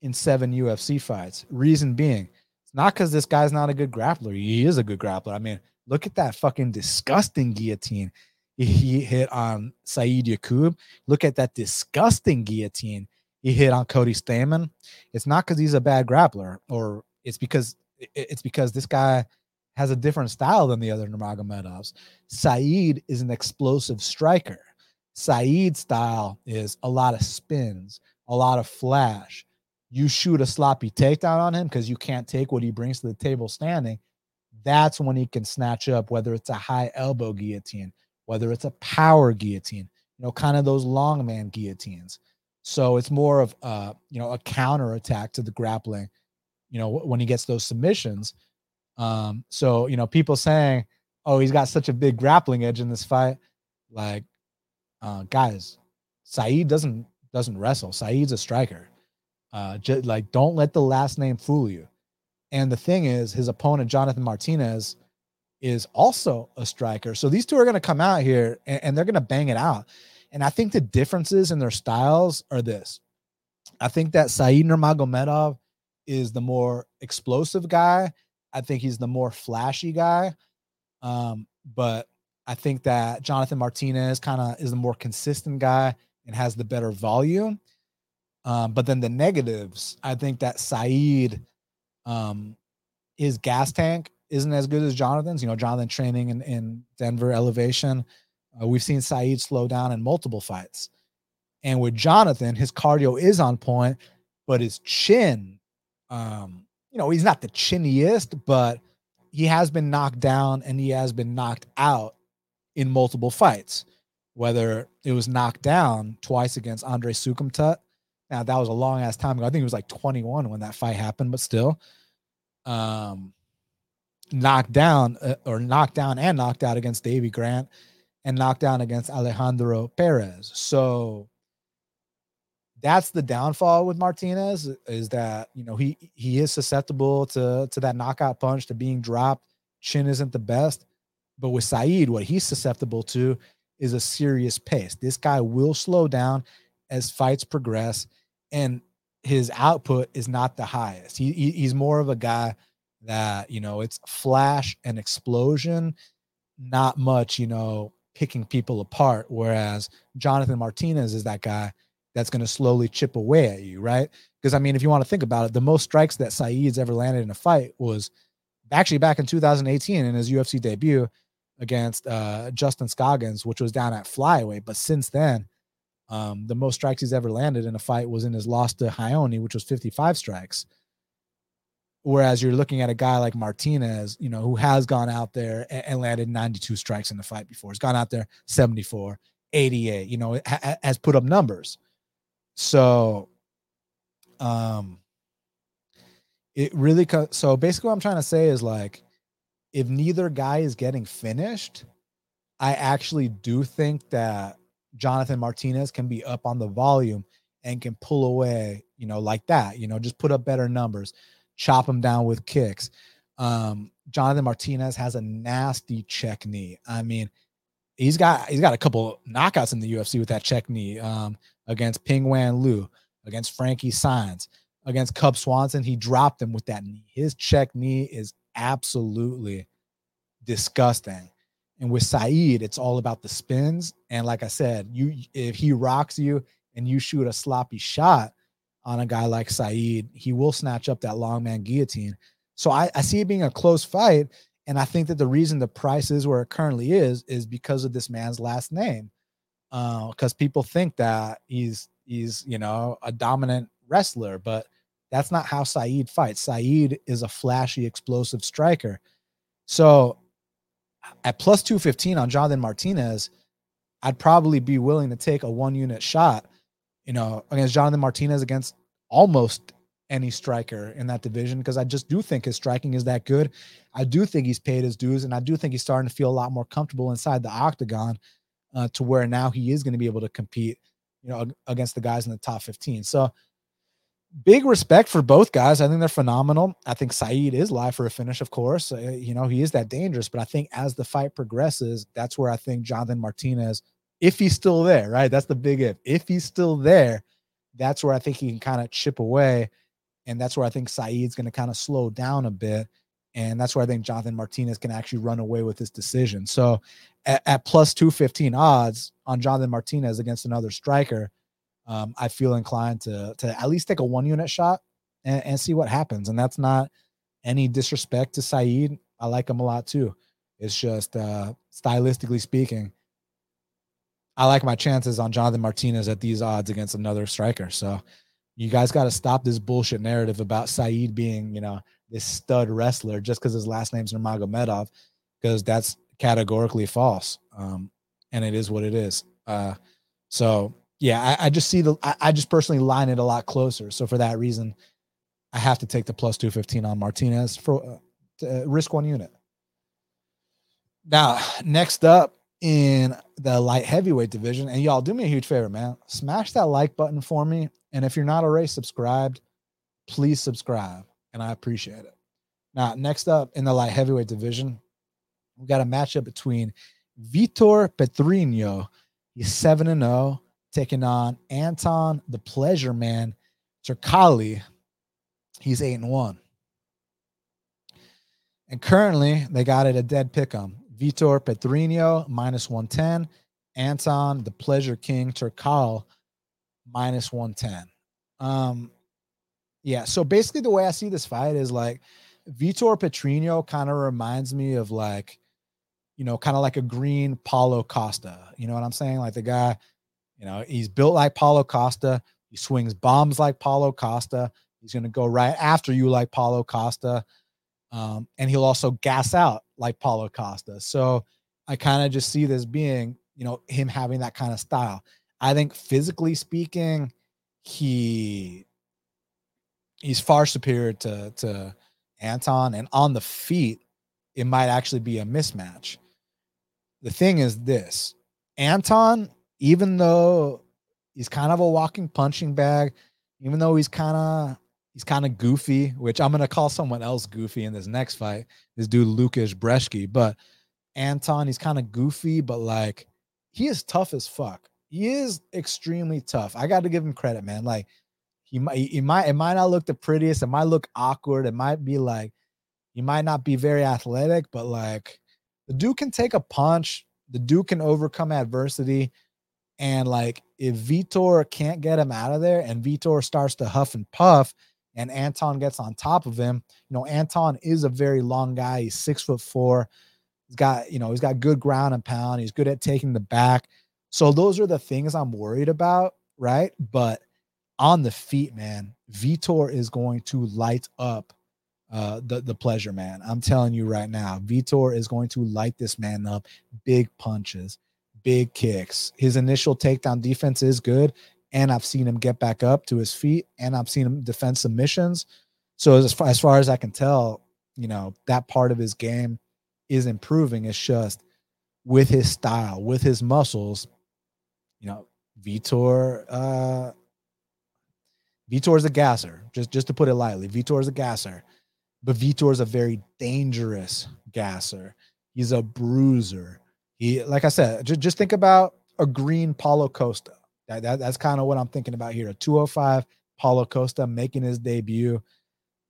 in seven UFC fights. Reason being, it's not because this guy's not a good grappler. He is a good grappler. I mean, look at that fucking disgusting guillotine he hit on Saidyokub. Look at that disgusting guillotine he hit on Cody Stamann. It's not because he's a bad grappler, or it's because it's because this guy has a different style than the other Nurmagomedovs. Saeed is an explosive striker. Saeed's style is a lot of spins, a lot of flash. You shoot a sloppy takedown on him because you can't take what he brings to the table standing. That's when he can snatch up, whether it's a high elbow guillotine, whether it's a power guillotine, you know, kind of those long man guillotines. So it's more of a, you know, a counter attack to the grappling, you know, when he gets those submissions. Um, so you know, people saying, Oh, he's got such a big grappling edge in this fight. Like, uh, guys, Saeed doesn't doesn't wrestle. Saeed's a striker. Uh, just like don't let the last name fool you. And the thing is, his opponent Jonathan Martinez is also a striker. So these two are going to come out here and, and they're going to bang it out. And I think the differences in their styles are this. I think that Saeed Nurmagomedov is the more explosive guy. I think he's the more flashy guy. Um, but I think that Jonathan Martinez kind of is the more consistent guy and has the better volume. Um, but then the negatives, I think that Saeed, um, his gas tank isn't as good as Jonathan's. You know, Jonathan training in, in Denver elevation. Uh, we've seen Saeed slow down in multiple fights. And with Jonathan, his cardio is on point, but his chin, um, you know, he's not the chinniest, but he has been knocked down and he has been knocked out in multiple fights. Whether it was knocked down twice against Andre Soukhamthath. Now that was a long ass time ago. I think it was like 21 when that fight happened, but still. Um, knocked down uh, or knocked down and knocked out against Davey Grant and knocked down against Alejandro Perez. So that's the downfall with Martinez is that you know he he is susceptible to to that knockout punch to being dropped. Chin isn't the best, but with Saeed, what he's susceptible to is a serious pace. This guy will slow down as fights progress, and his output is not the highest. He, he he's more of a guy that you know it's flash and explosion, not much you know picking people apart. Whereas Jonathan Martinez is that guy that's going to slowly chip away at you, right? Because I mean, if you want to think about it, the most strikes that Saeed's ever landed in a fight was actually back in 2018 in his UFC debut against uh, Justin Scoggins, which was down at flyweight. But since then, um, the most strikes he's ever landed in a fight was in his loss to Raoni, which was 55 strikes. Whereas you're looking at a guy like Martinez, you know, who has gone out there and, and landed 92 strikes in the fight before. He's gone out there 74, 88, you know, ha- has put up numbers. So, um, it really, co- so basically what I'm trying to say is like, if neither guy is getting finished, I actually do think that Jonathan Martinez can be up on the volume and can pull away, you know, like that, you know, just put up better numbers, chop him down with kicks. Um, Jonathan Martinez has a nasty check knee. I mean, he's got he's got a couple knockouts in the UFC with that check knee um, against Pingyuan Liu, against Frankie Saenz, against Cub Swanson. He dropped him with that knee. His check knee is absolutely disgusting. And with Saeed, it's all about the spins. And like I said, you if he rocks you and you shoot a sloppy shot on a guy like Saeed, he will snatch up that long man guillotine. So I, I see it being a close fight. And I think that the reason the price is where it currently is is because of this man's last name. Because uh, people think that he's he's you know a dominant wrestler, but that's not how Saeed fights. Saeed is a flashy, explosive striker. So at plus 215 on Jonathan Martinez, I'd probably be willing to take a one unit shot, you know, against Jonathan Martinez against almost any striker in that division because I just do think his striking is that good. I do think he's paid his dues and I do think he's starting to feel a lot more comfortable inside the octagon uh, to where now he is going to be able to compete, you know, against the guys in the top 15. So big respect for both guys. I think they're phenomenal. I think Saeed is live for a finish, of course. Uh, you know, he is that dangerous, but I think as the fight progresses, that's where I think Jonathan Martinez, if he's still there, right? That's the big if. If he's still there, that's where I think he can kind of chip away. And that's where I think Saeed's going to kind of slow down a bit. And that's where I think Jonathan Martinez can actually run away with this decision. So at, at plus 215 odds on Jonathan Martinez against another striker, um, I feel inclined to to at least take a one unit shot and, and, see what happens. And that's not any disrespect to Saeed. I like him a lot too. It's just uh, stylistically speaking, I like my chances on Jonathan Martinez at these odds against another striker. So you guys got to stop this bullshit narrative about Saeed being, you know, this stud wrestler just because his last name's Nurmagomedov, because that's categorically false. Um, and it is what it is. Uh, so yeah, I, I just see the I, I, just personally line it a lot closer. So for that reason, I have to take the plus two fifteen on Martinez for uh, risk one unit. Now, next up in the light heavyweight division, and y'all do me a huge favor, man. Smash that like button for me, and if you're not already subscribed, please subscribe, and I appreciate it. Now, next up in the light heavyweight division, we got a matchup between Vitor Petrino. He's seven and zero oh, taking on Anton the Pleasure Man Turkalj. He's eight and one. And currently, they got it a dead pick 'em. Vitor Petrino minus 110. Anton the Pleasure King Turkalj minus 110. Um, yeah, so basically the way I see this fight is like Vitor Petrino kind of reminds me of like, you know, kind of like a green Paulo Costa. You know what I'm saying? Like the guy you know, he's built like Paulo Costa. He swings bombs like Paulo Costa. He's going to go right after you like Paulo Costa. Um, and he'll also gas out like Paulo Costa. So I kind of just see this being, you know, him having that kind of style. I think physically speaking, he he's far superior to to Anton, and on the feet, it might actually be a mismatch. the thing is this Anton, even though he's kind of a walking punching bag, even though he's kind of he's kind of goofy, which I'm gonna call someone else goofy in this next fight, this dude Lucas Brzeski. But Anton, he's kind of goofy, but like he is tough as fuck. He is extremely tough. I got to give him credit, man. Like he might, he might, it might not look the prettiest. It might look awkward. It might be like he might not be very athletic, but like the dude can take a punch. The dude can overcome adversity. And like if Vitor can't get him out of there and Vitor starts to huff and puff and Anton gets on top of him, you know, Anton is a very long guy. He's six foot four. He's got, you know, he's got good ground and pound. He's good at taking the back. So those are the things I'm worried about, right? But on the feet, man, Vitor is going to light up uh, the the pleasure man. I'm telling you right now, Vitor is going to light this man up. Big punches, big kicks. His initial takedown defense is good, and I've seen him get back up to his feet, and I've seen him defend submissions. So as far, as far as I can tell, you know that part of his game is improving. It's just with his style, with his muscles. You know, Vitor. Uh, Vitor is a gasser. Just just to put it lightly, Vitor is a gasser but Vitor is a very dangerous gasser. He's a bruiser. He, like I said, just, just think about a green Paulo Costa. That, that that's kind of what I'm thinking about here. A 205 Paulo Costa making his debut.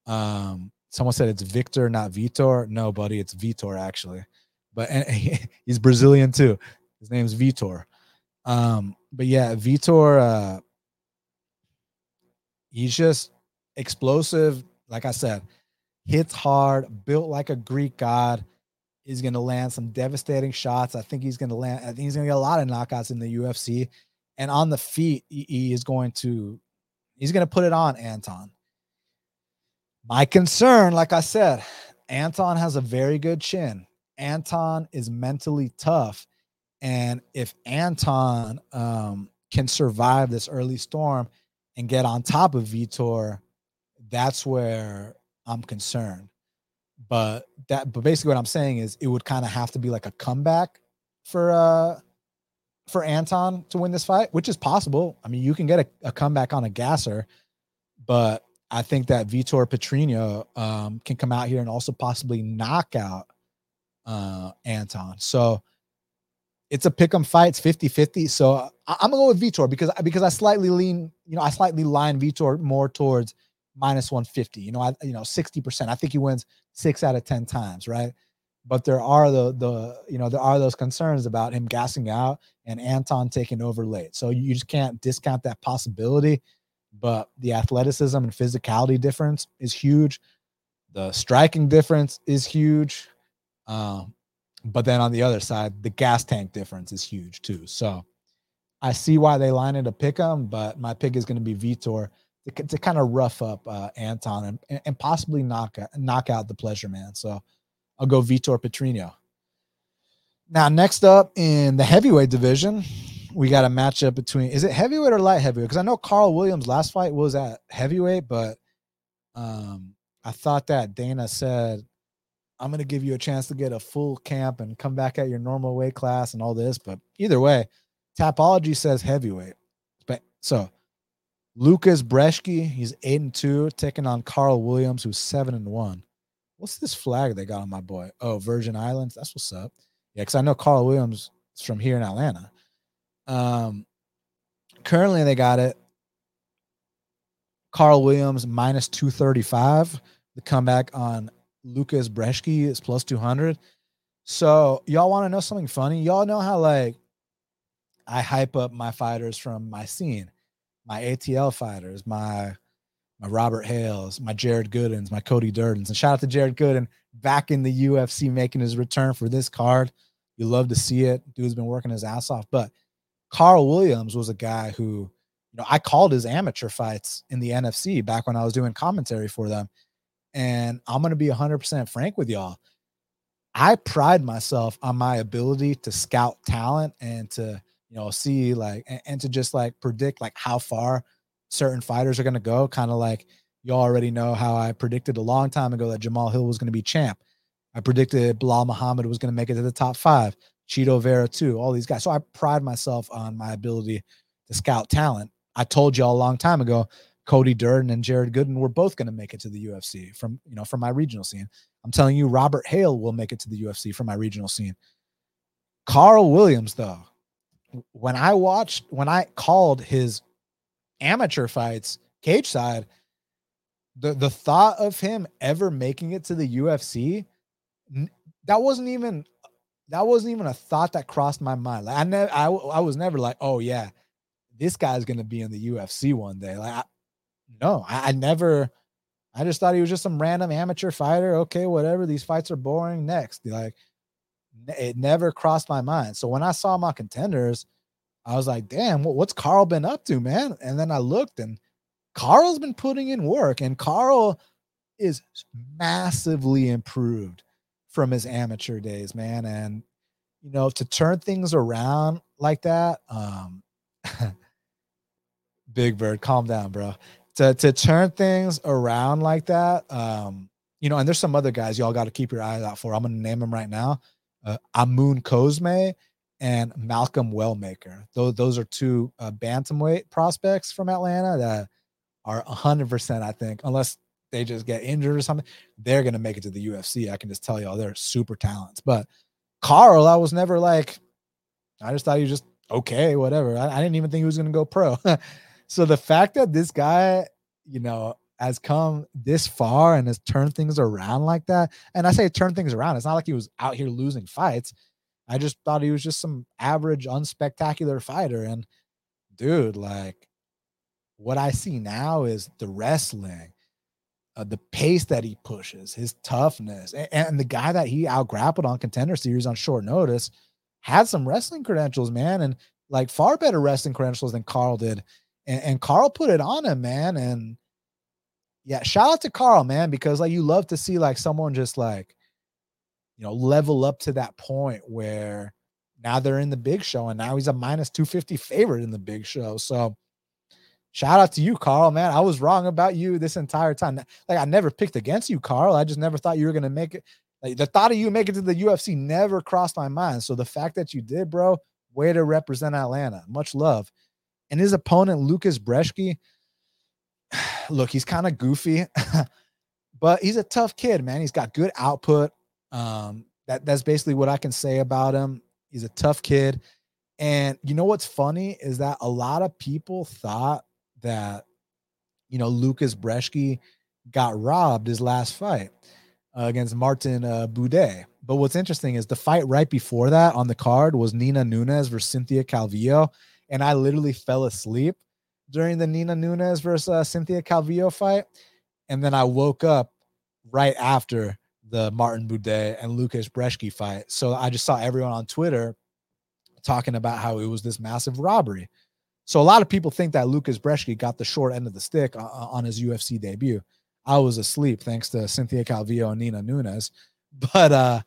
Um, someone said it's Victor, not Vitor. No, buddy, it's Vitor actually. But he's Brazilian too. His name's Vitor. Um, but yeah, Vitor, uh, he's just explosive. Like I said, hits hard, built like a Greek god. He's going to land some devastating shots. I think he's going to land. I think he's going to get a lot of knockouts in the UFC. And on the feet, he, is going to he's going to put it on Anton. My concern, like I said, Anton has a very good chin. Anton is mentally tough. And if Anton um, can survive this early storm and get on top of Vitor, that's where I'm concerned. But that but basically what I'm saying is it would kind of have to be like a comeback for uh for Anton to win this fight, which is possible. I mean, you can get a, a comeback on a gasser, but I think that Vitor Petrino um, can come out here and also possibly knock out uh, Anton. So it's a pick 'em fight. It's 50 50. So I, am going to go with Vitor because, because I slightly lean, you know, I slightly line Vitor more towards minus 150. You know, I you know 60%. I think he wins six out of 10 times, right? But there are the the you know there are those concerns about him gassing out and Anton taking over late. So you just can't discount that possibility. But the athleticism and physicality difference is huge. The striking difference is huge. Um, but then on the other side, the gas tank difference is huge too. So I see why they line it a him, but my pick is going to be Vitor to, to kind of rough up uh, Anton and, and possibly knock knock out the pleasure man. So I'll go Vitor Petrino. Now, next up in the heavyweight division, we got a matchup between is it heavyweight or light heavyweight? Because I know Karl Williams' last fight was at heavyweight, but um, I thought that Dana said, I'm going to give you a chance to get a full camp and come back at your normal weight class and all this. But either way, Tapology says heavyweight. But so Lucas Brzeski, he's eight and two, taking on Karl Williams, who's seven and one. What's this flag they got on my boy? Oh, Virgin Islands. That's what's up. Yeah, because I know Karl Williams is from here in Atlanta. Um, currently they got it. Karl Williams minus 235. The comeback on Lucas Brzeski is plus 200. So y'all want to know something funny? Y'all know how like I hype up my fighters from my scene my ATL fighters, my my Robert Hales, my Jared Goodens, my Cody Durdens. And shout out to Jared Gooden back in the UFC making his return for this card. You love to see it. Dude's been working his ass off. But Karl Williams was a guy who, you know, I called his amateur fights in the NFC back when I was doing commentary for them. And I'm going to be 100% frank with y'all. I pride myself on my ability to scout talent and to you know, see like and, and to just like predict like how far certain fighters are going to go. Kind of like you already know how I predicted a long time ago that Jamal Hill was going to be champ. I predicted Belal Muhammad was going to make it to the top five. Chito Vera too, all these guys. So I pride myself on my ability to scout talent. I told y'all a long time ago, Cody Durden and Jared Gooden were both going to make it to the UFC from you know from my regional scene. I'm telling you, Robert Hale will make it to the UFC from my regional scene. Karl Williams, though, when I watched, when I called his amateur fights cage side, the the thought of him ever making it to the UFC, that wasn't even that wasn't even a thought that crossed my mind. Like I never, I, I was never like, oh yeah, this guy's gonna be in the UFC one day. Like, I, no, I, I never. I just thought he was just some random amateur fighter. Okay, whatever. These fights are boring. Next, like, it never crossed my mind. So when I saw my contenders, I was like, damn, what's Karl been up to, man? And then I looked, and Karl's been putting in work, and Karl is massively improved from his amateur days, man. And you know, to turn things around like that, um, Big Bird, calm down, bro. To to turn things around like that, um, you know, and there's some other guys y'all got to keep your eyes out for. I'm gonna name them right now. Uh, Amun Cosme and Malcolm Wellmaker. Those those are two uh, bantamweight prospects from Atlanta that are 100%, I think, unless they just get injured or something, they're going to make it to the UFC. I can just tell y'all they're super talents. But Karl, I was never like, I just thought he was just okay, whatever. I, I didn't even think he was going to go pro. so the fact that this guy, you know, has come this far and has turned things around like that, and I say turn things around, it's not like he was out here losing fights. I just thought he was just some average, unspectacular fighter. And dude, like what I see now is the wrestling, uh, the pace that he pushes, his toughness, and, and the guy that he out grappled on contender series on short notice had some wrestling credentials, man, and like far better wrestling credentials than Karl did. And, and Karl put it on him, man. And yeah, shout out to Karl, man, because like you love to see like someone just like, you know, level up to that point where now they're in the big show and now he's a minus 250 favorite in the big show. So shout out to you, Karl, man. I was wrong about you this entire time. Like I never picked against you, Karl. I just never thought you were gonna make it. Like the thought of you making it to the UFC never crossed my mind. So the fact that you did, bro, way to represent Atlanta. Much love. And his opponent, Lucas Brzeski, look, he's kind of goofy, but he's a tough kid, man. He's got good output. Um, that that's basically what I can say about him. He's a tough kid. And you know what's funny is that a lot of people thought that you know Lucas Brzeski got robbed his last fight uh, against Martin uh, Buday. But what's interesting is the fight right before that on the card was Nina Nunes versus Cynthia Calvillo, and I literally fell asleep during the Nina Nunes versus uh, Cynthia Calvillo fight, and then I woke up right after the Martin Buday and Lucas Brzeski fight. So I just saw everyone on Twitter talking about how it was this massive robbery. So a lot of people think that Lucas Brzeski got the short end of the stick on his UFC debut. I was asleep thanks to Cynthia Calvillo and Nina Nunes. But uh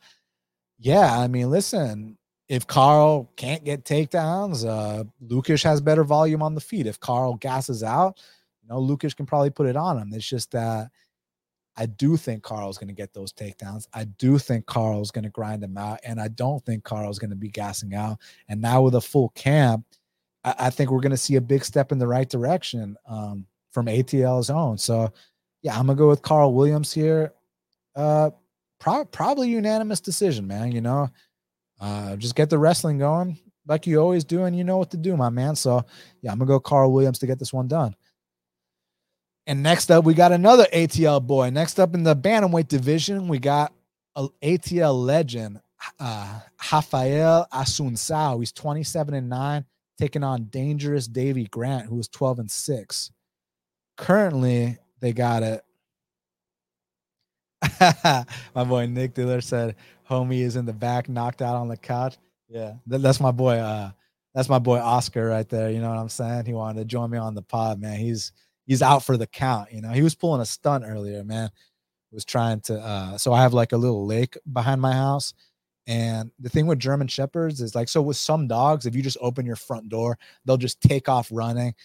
yeah, I mean, listen, if Karl can't get takedowns, uh Lucas has better volume on the feet. If Karl gasses out, you know, Lucas can probably put it on him. It's just that I do think Karl's going to get those takedowns. I do think Karl's going to grind them out, and I don't think Karl's going to be gassing out. And now with a full camp, I, I think we're going to see a big step in the right direction um, from ATL's own. So, yeah, I'm gonna go with Karl Williams here. Uh, pro- probably unanimous decision, man. You know, uh, just get the wrestling going like you always do, and you know what to do, my man. So, yeah, I'm gonna go Karl Williams to get this one done. And next up, we got another ATL boy. Next up in the bantamweight division, we got a ATL legend, uh, Rafael Assunção. He's 27 and 9 taking on dangerous Davey Grant, who was 12 and 6. Currently, they got it. my boy Nick Diller said, homie is in the back, knocked out on the couch. Yeah, that's my boy. Uh, that's my boy Oscar right there. You know what I'm saying? He wanted to join me on the pod, man. He's he's out for the count. You know, he was pulling a stunt earlier, man. He was trying to uh so I have like a little lake behind my house and the thing with German Shepherds is like, so with some dogs, if you just open your front door, they'll just take off running.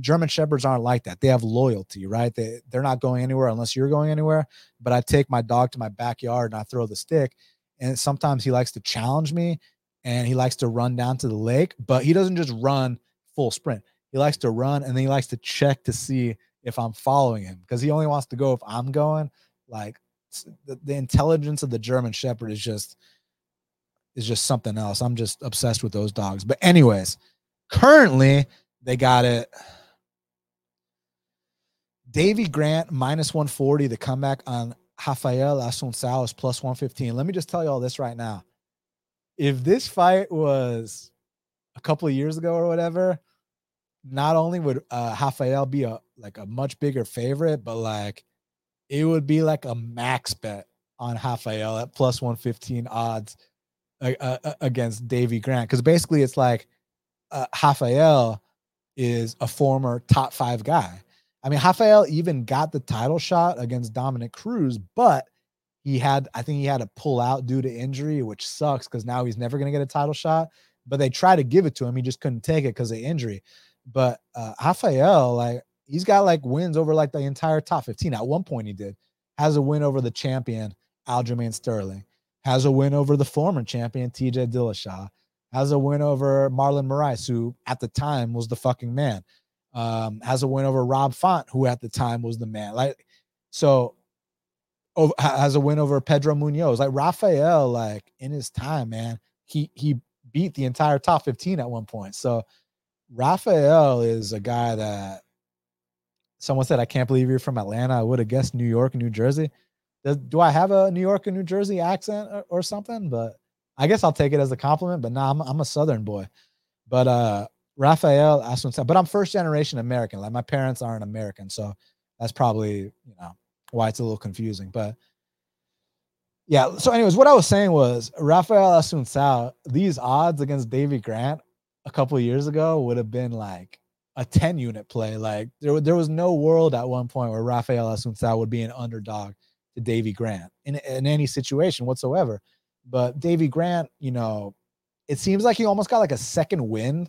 German Shepherds aren't like that. They have loyalty, right? They, they're not going anywhere unless you're going anywhere. But I take my dog to my backyard and I throw the stick. And sometimes he likes to challenge me. and he likes to run down to the lake, but he doesn't just run full sprint. He likes to run and then he likes to check to see if I'm following him because he only wants to go if I'm going. Like the, the intelligence of the German Shepherd is just is just something else. I'm just obsessed with those dogs. But anyways, currently they got it. Davey Grant minus 140. The comeback on Rafael Assunção is plus 115. Let me just tell you all this right now. If this fight was a couple of years ago or whatever, not only would uh, Rafael be a like a much bigger favorite, but like it would be like a max bet on Rafael at plus 115 odds uh, uh, against Davey Grant. Because basically, it's like uh, Rafael is a former top five guy. I mean, Rafael even got the title shot against Dominick Cruz, but he had, I think he had to pull out due to injury, which sucks because now he's never going to get a title shot. But they tried to give it to him. He just couldn't take it because of injury. But uh, Rafael, like, he's got like wins over like the entire top 15. At one point, he did. Has a win over the champion, Aljamain Sterling. Has a win over the former champion, TJ Dillashaw. Has a win over Marlon Moraes, who at the time was the fucking man. Um, has a win over Rob Font, who at the time was the man. Like, so oh, has a win over Pedro Munhoz. Like Rafael, like in his time, man, he he beat the entire top 15 at one point. So Rafael is a guy that someone said, I can't believe you're from Atlanta. I would have guessed New York, New Jersey. Does, do I have a New York and New Jersey accent or, or, something? But I guess I'll take it as a compliment. But nah, I'm, I'm a Southern boy. But uh Rafael Assunção, but I'm first generation American. Like my parents aren't American, so that's probably you know why it's a little confusing. But yeah. So, anyways, what I was saying was Rafael Assunção. These odds against Davey Grant a couple years ago would have been like a 10 unit play. Like there, there was no world at one point where Rafael Assunção would be an underdog to Davey Grant in, in any situation whatsoever. But Davey Grant, you know, it seems like he almost got like a second win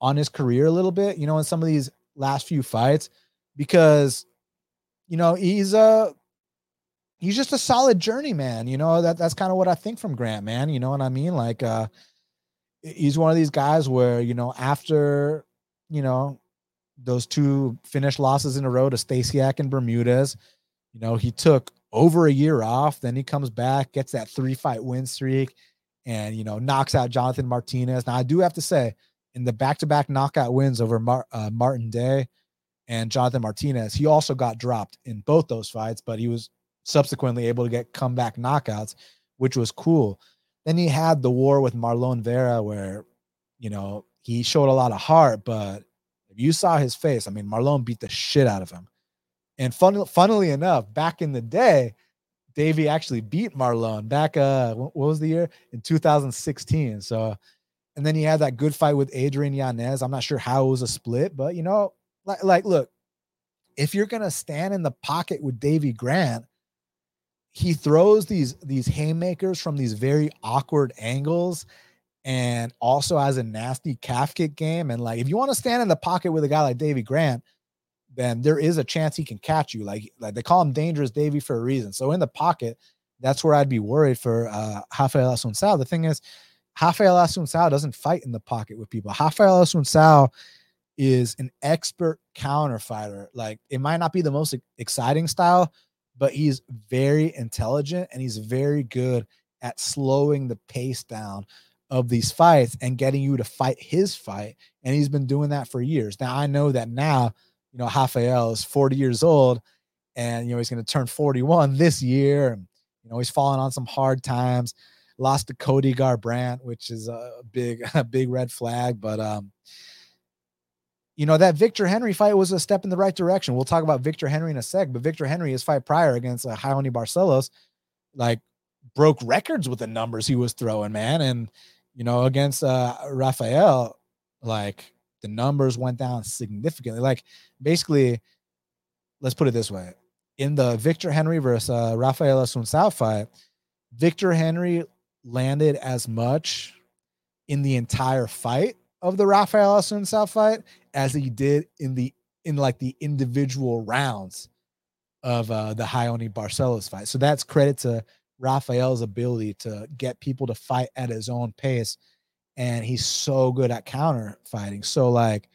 on his career a little bit, you know, in some of these last few fights because, you know, he's a he's just a solid journeyman. You know, that that's kind of what I think from Grant, man. You know what I mean? Like uh he's one of these guys where, you know, after you know, those two finished losses in a row to Stasiak and Bermudez. You know, he took over a year off. Then he comes back, gets that three fight win streak, and, you know, knocks out Jonathan Martinez. Now, I do have to say, in the back to back knockout wins over Mar- uh, Martin Day and Jonathan Martinez, he also got dropped in both those fights, but he was subsequently able to get comeback knockouts, which was cool. Then he had the war with Marlon Vera, where, you know, he showed a lot of heart, but if you saw his face, I mean, Marlon beat the shit out of him. And fun, funnily enough, back in the day, Davey actually beat Marlon back. Uh, what was the year in 2016? So, and then he had that good fight with Adrian Yanez. I'm not sure how it was a split, but you know, like, like, look, if you're gonna stand in the pocket with Davey Grant, he throws these these haymakers from these very awkward angles and also has a nasty calf kick game. And like, if you want to stand in the pocket with a guy like Davey Grant, then there is a chance he can catch you. Like, like they call him dangerous Davey for a reason. So in the pocket, that's where I'd be worried for uh, Rafael Assunção. The thing is, Rafael Assunção doesn't fight in the pocket with people. Rafael Assunção is an expert counter fighter. Like, it might not be the most exciting style, but he's very intelligent and he's very good at slowing the pace down of these fights and getting you to fight his fight. And he's been doing that for years. Now I know that now, you know, Rafael is 40 years old and you know he's gonna turn 41 this year. And you know, he's fallen on some hard times, lost to Cody Garbrandt, which is a big, a big red flag. But um, you know, that Victor Henry fight was a step in the right direction. We'll talk about Victor Henry in a sec, but Victor Henry, his fight prior against uh, Raoni Barcelos, like broke records with the numbers he was throwing, man. And you know, against uh Rafael, like the numbers went down significantly. Like basically, let's put it this way: in the Victor Henry versus uh, Rafael Assunção fight, Victor Henry landed as much in the entire fight of the Rafael Assunção fight as he did in the in like the individual rounds of uh, the Raoni Barcelos fight. So that's credit to Rafael's ability to get people to fight at his own pace and he's so good at counter fighting. So like,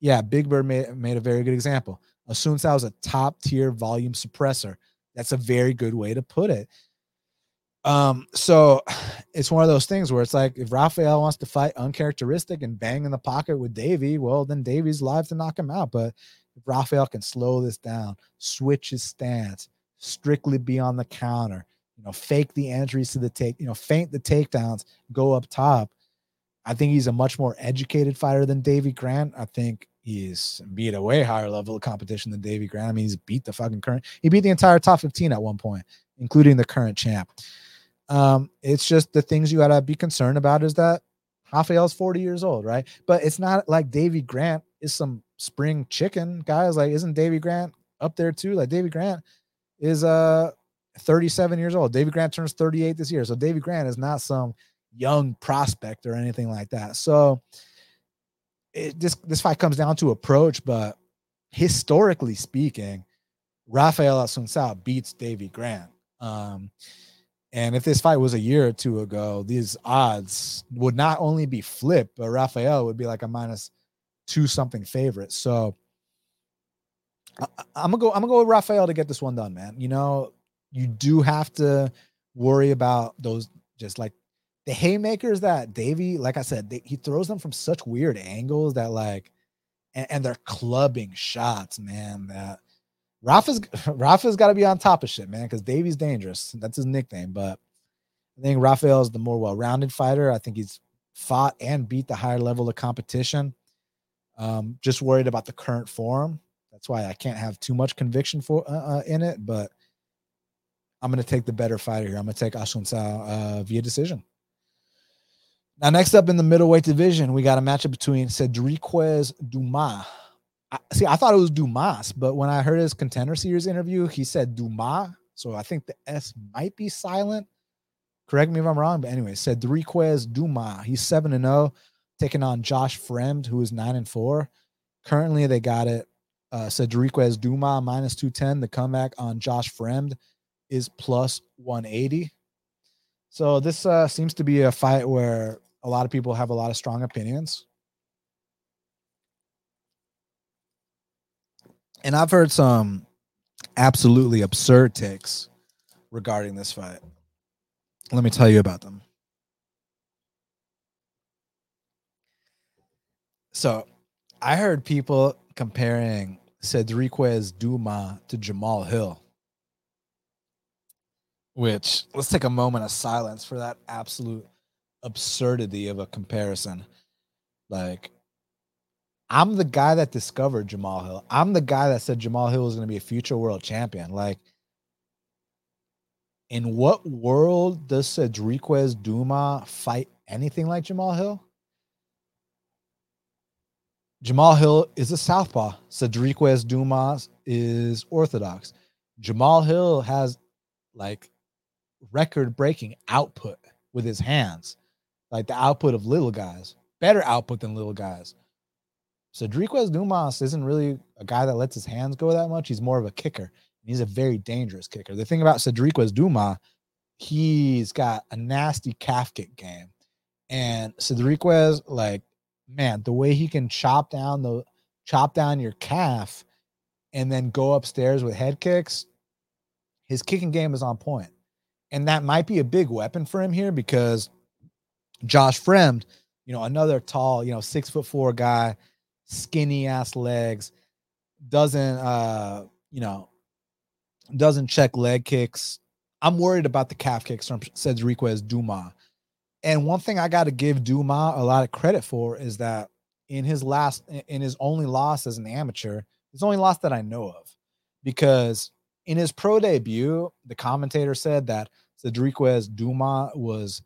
yeah, Big Bird made, made a very good example. Assunção is a top tier volume suppressor. That's a very good way to put it. Um, so it's one of those things where it's like if Rafael wants to fight uncharacteristic and bang in the pocket with Davey, well, then Davey's live to knock him out. But if Rafael can slow this down, switch his stance, strictly be on the counter, you know, fake the entries to the take, you know, feint the takedowns, go up top. I think he's a much more educated fighter than Davey Grant. I think he's beat a way higher level of competition than Davey Grant. I mean, he's beat the fucking current, he beat the entire top 15 at one point, including the current champ. Um, it's just the things you gotta be concerned about is that Rafael's 40 years old, right? But it's not like Davey Grant is some spring chicken, guys. Like, isn't Davey Grant up there too? Like Davey Grant is uh 37 years old. Davey Grant turns 38 this year. So Davey Grant is not some young prospect or anything like that. So it, this this fight comes down to approach, but historically speaking, Rafael Assunção beats Davey Grant. Um, and if this fight was a year or two ago, these odds would not only be flipped, but Rafael would be like a minus two something favorite. So I, am gonna go. I'm gonna go with Rafael to get this one done, man. You know, you do have to worry about those just like the haymakers that Davey, like I said, they, he throws them from such weird angles that like, and, and they're clubbing shots, man. That Rafa's Rafa's got to be on top of shit, man, because Davey's dangerous. That's his nickname. But I think Rafael is the more well-rounded fighter. I think he's fought and beat the higher level of competition. Um, just worried about the current form. That's why I can't have too much conviction for uh, uh, in it. But I'm going to take the better fighter here. I'm going to take Assunção uh, via decision. Now, next up in the middleweight division, we got a matchup between Cedriques Dumas. See, I thought it was Dumas, but when I heard his contender series interview, he said Dumas. So I think the S might be silent. Correct me if I'm wrong, but anyway, said Cedriques Dumas. He's 7 and 0, taking on Josh Fremd, who is 9 and 4. Currently, they got it. Uh, Cedriques Dumas minus 210. The comeback on Josh Fremd is plus 180. So this uh, seems to be a fight where a lot of people have a lot of strong opinions. And I've heard some absolutely absurd takes regarding this fight. Let me tell you about them. So, I heard people comparing Cedriques Duma to Jamal Hill. Which let's take a moment of silence for that absolute absurdity of a comparison. Like, I'm the guy that discovered Jamal Hill. I'm the guy that said Jamal Hill was going to be a future world champion. Like, in what world does Cedriques Duma fight anything like Jamal Hill? Jamal Hill is a southpaw. Cedriques Dumas is orthodox. Jamal Hill has like record breaking output with his hands like the output of little guys, better output than little guys. Cedriques Dumas isn't really a guy that lets his hands go that much. He's more of a kicker. He's a very dangerous kicker. The thing about Cedriques Dumas, he's got a nasty calf kick game. And Cedriques, like, man, the way he can chop down the chop down your calf and then go upstairs with head kicks, his kicking game is on point. And that might be a big weapon for him here because Josh Fremd, you know, another tall, you know, six foot four guy, skinny ass legs, doesn't uh, you know, doesn't check leg kicks. I'm worried about the calf kicks from Cedriques Dumas. And one thing I got to give Dumas a lot of credit for is that in his last, in his only loss as an amateur, his only loss that I know of, because in his pro debut, the commentator said that Cedriques Dumas was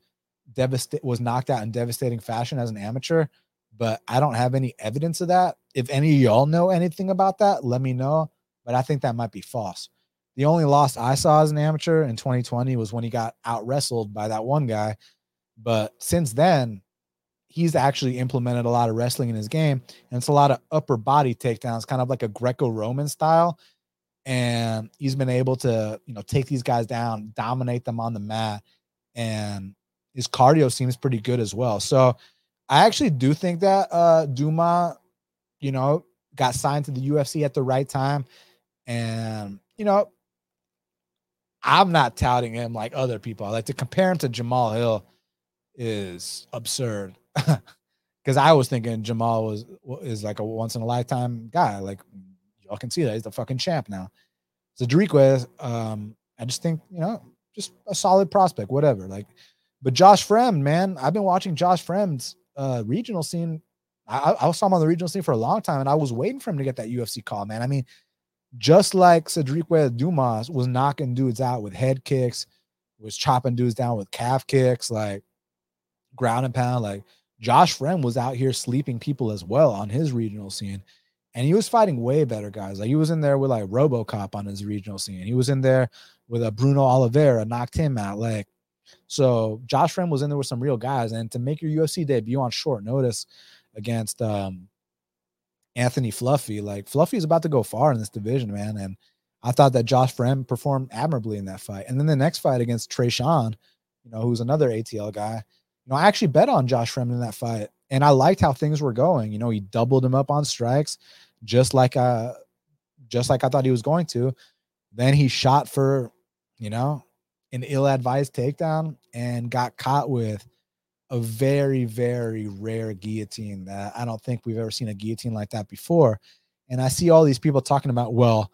devastate was knocked out in devastating fashion as an amateur, but I don't have any evidence of that. If any of y'all know anything about that, let me know. But I think that might be false. The only loss I saw as an amateur in 2020 was when he got out wrestled by that one guy. But since then, he's actually implemented a lot of wrestling in his game, and it's a lot of upper body takedowns, kind of like a Greco-Roman style. And he's been able to, you know, take these guys down, dominate them on the mat, and his cardio seems pretty good as well. So I actually do think that uh Dumas, you know, got signed to the UFC at the right time. And, you know, I'm not touting him like other people. I like to compare him to Jamal Hill is absurd. Because I was thinking Jamal was is like a once in a lifetime guy. Like y'all can see that he's the fucking champ now. So Drickwez, um, I just think you know just a solid prospect, whatever. Like, but Josh Fremd, man, I've been watching Josh Fremd's uh, regional scene. I, I saw him on the regional scene for a long time, and I was waiting for him to get that UFC call, man. I mean, just like Cedric Dumas was knocking dudes out with head kicks, was chopping dudes down with calf kicks, like ground and pound. Like Josh Fremd was out here sleeping people as well on his regional scene. And he was fighting way better guys. Like he was in there with like Robocop on his regional scene. He was in there with a Bruno Oliveira, knocked him out. Like so Josh Fremd was in there with some real guys. And to make your UFC debut on short notice against um Anthony Fluffy, like Fluffy is about to go far in this division, man. And I thought that Josh Fremd performed admirably in that fight. And then the next fight against Tresean, you know, who's another ATL guy, you know, I actually bet on Josh Fremd in that fight. And I liked how things were going. You know, he doubled him up on strikes, just like uh just like I thought he was going to. Then he shot for, you know, an ill-advised takedown and got caught with a very, very rare guillotine that I don't think we've ever seen a guillotine like that before. And I see all these people talking about, well,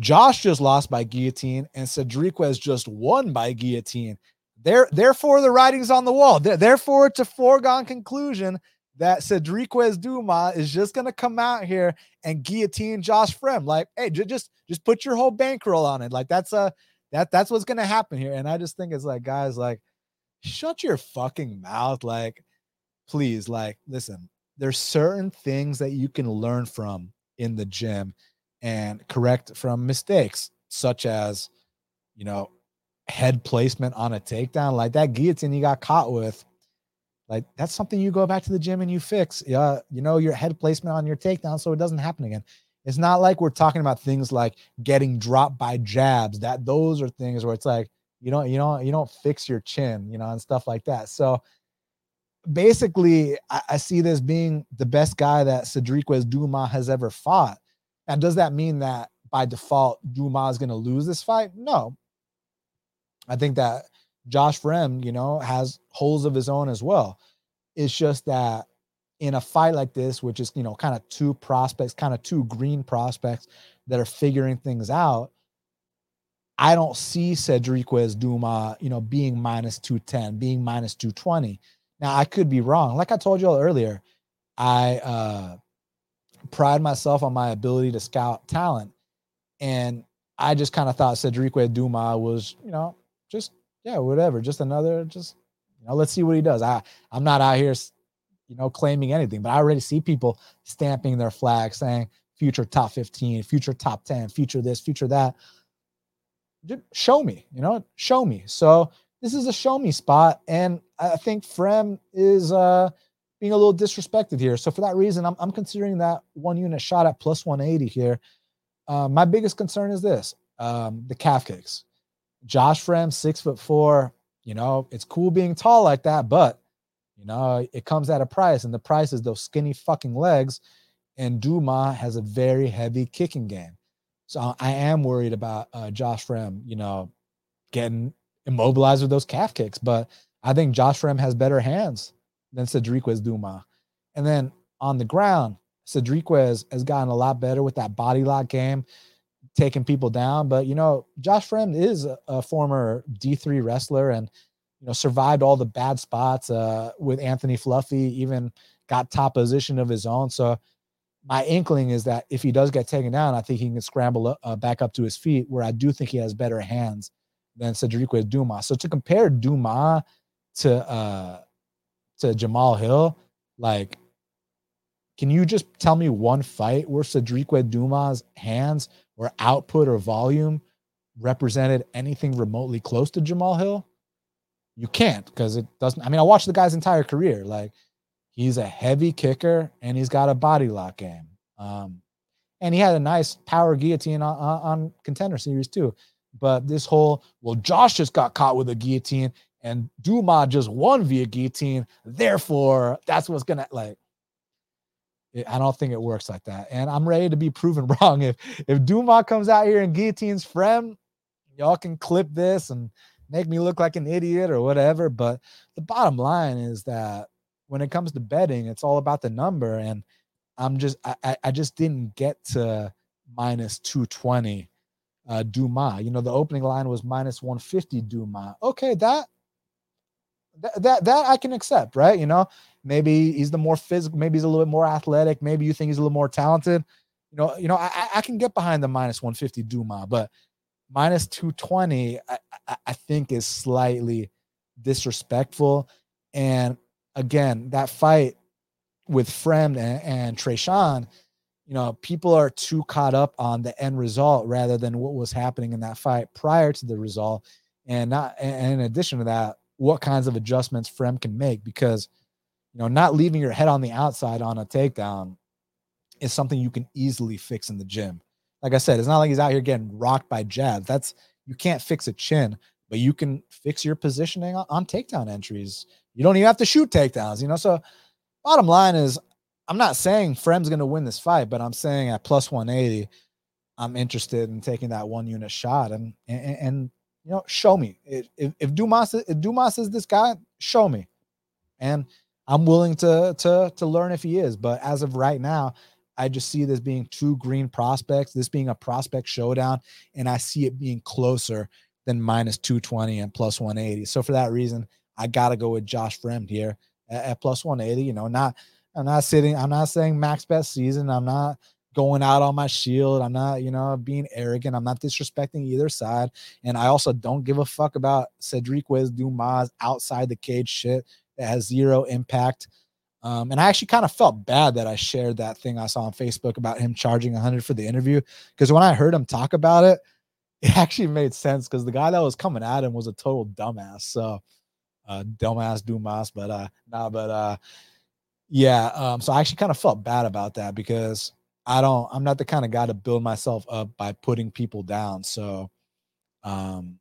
Josh just lost by guillotine and Cedriquez just won by guillotine. There, therefore, the writing's on the wall. Therefore, it's a foregone conclusion that Cedriquez Dumas is just gonna come out here and guillotine Josh Fremd. Like, hey, just just put your whole bankroll on it. Like that's a that that's what's gonna happen here. And I just think it's like, guys, like, shut your fucking mouth. Like, please, like, listen, there's certain things that you can learn from in the gym and correct from mistakes, such as, you know, head placement on a takedown. Like that guillotine you got caught with like that's something you go back to the gym and you fix. Yeah, you know your head placement on your takedown so it doesn't happen again. It's not like we're talking about things like getting dropped by jabs. That those are things where it's like you don't you don't you don't fix your chin, you know, and stuff like that. So basically, I, I see this being the best guy that Cedriquez Duma has ever fought. And does that mean that by default Duma is going to lose this fight? No. I think that Josh Fremd, you know, has holes of his own as well. It's just that in a fight like this, which is, you know, kind of two prospects, kind of two green prospects that are figuring things out, I don't see Cedriquez Dumas, you know, being minus 210, being minus 220. Now, I could be wrong. Like I told you all earlier, I uh, pride myself on my ability to scout talent. And I just kind of thought Cedriquez Dumas was, you know, just yeah, whatever. Just another, just you know, let's see what he does. I I'm not out here, you know, claiming anything, but I already see people stamping their flag saying future top 15, future top 10, future this, future that. Show me, you know, show me. So this is a show me spot. And I think Fremd is uh being a little disrespected here. So for that reason, I'm I'm considering that one unit shot at plus 180 here. Uh, my biggest concern is this um, the calf kicks. Josh Fremd, six foot four. You know, it's cool being tall like that, but you know, it comes at a price, and the price is those skinny fucking legs. And Duma has a very heavy kicking game. So I am worried about uh, Josh Fremd, you know, getting immobilized with those calf kicks. But I think Josh Fremd has better hands than Cedriquez Duma. And then on the ground, Cedriquez has gotten a lot better with that body lock game taking people down. But you know, Josh Fremd is a, a former D3 wrestler and you know survived all the bad spots uh, with Anthony Fluffy, even got top position of his own. So my inkling is that if he does get taken down, I think he can scramble uh, back up to his feet. Where I do think he has better hands than Cedriquez Dumas. So to compare Dumas to uh, to Jamal Hill, like, can you just tell me one fight where Cedriquez Dumas' hands or output or volume represented anything remotely close to Jamal Hill, you can't because it doesn't. I mean, I watched the guy's entire career. Like, he's a heavy kicker and he's got a body lock game. Um, and he had a nice power guillotine on, on, on contender series too. But this whole, well, Josh just got caught with a guillotine and Duma just won via guillotine. Therefore, that's what's gonna like. I don't think it works like that, and I'm ready to be proven wrong. If if Duma comes out here and guillotines Frem, y'all can clip this and make me look like an idiot or whatever. But the bottom line is that when it comes to betting, it's all about the number, and I'm just I I just didn't get to minus 220 uh Dumas. You know, the opening line was minus 150 Dumas. Okay, that that, that I can accept, right? You know, maybe he's the more physical, maybe he's a little bit more athletic, maybe you think he's a little more talented. You know, you know, I, I can get behind the minus 150 Duma, but minus 220, I, I, think is slightly disrespectful. And again, that fight with Frem and, and Tresean, you know, people are too caught up on the end result rather than what was happening in that fight prior to the result. And not and in addition to that, what kinds of adjustments Frem can make because you know, not leaving your head on the outside on a takedown is something you can easily fix in the gym. Like I said, it's not like he's out here getting rocked by jabs. That's you can't fix a chin, but you can fix your positioning on, on takedown entries. You don't even have to shoot takedowns, you know. So bottom line is I'm not saying Frem's to win this fight, but I'm saying at plus 180, I'm interested in taking that one unit shot and and, and you know show me if if Dumas if Dumas is this guy, show me, and I'm willing to to to learn if he is. But as of right now, I just see this being two green prospects, this being a prospect showdown, and I see it being closer than minus 220 and plus 180. So for that reason, I gotta go with Josh Fremd here at, at plus 180. You know, not I'm not sitting, I'm not saying max best season. I'm not going out on my shield. I'm not, you know, being arrogant. I'm not disrespecting either side. And I also don't give a fuck about Cedric Dumas outside the cage shit that has zero impact. Um, and I actually kind of felt bad that I shared that thing I saw on Facebook about him charging 100 for the interview because when I heard him talk about it, it actually made sense because the guy that was coming at him was a total dumbass. So, uh, dumbass Dumas, but uh, nah, but uh, yeah. Um, so I actually kind of felt bad about that because I don't, I'm not the kind of guy to build myself up by putting people down. So, um,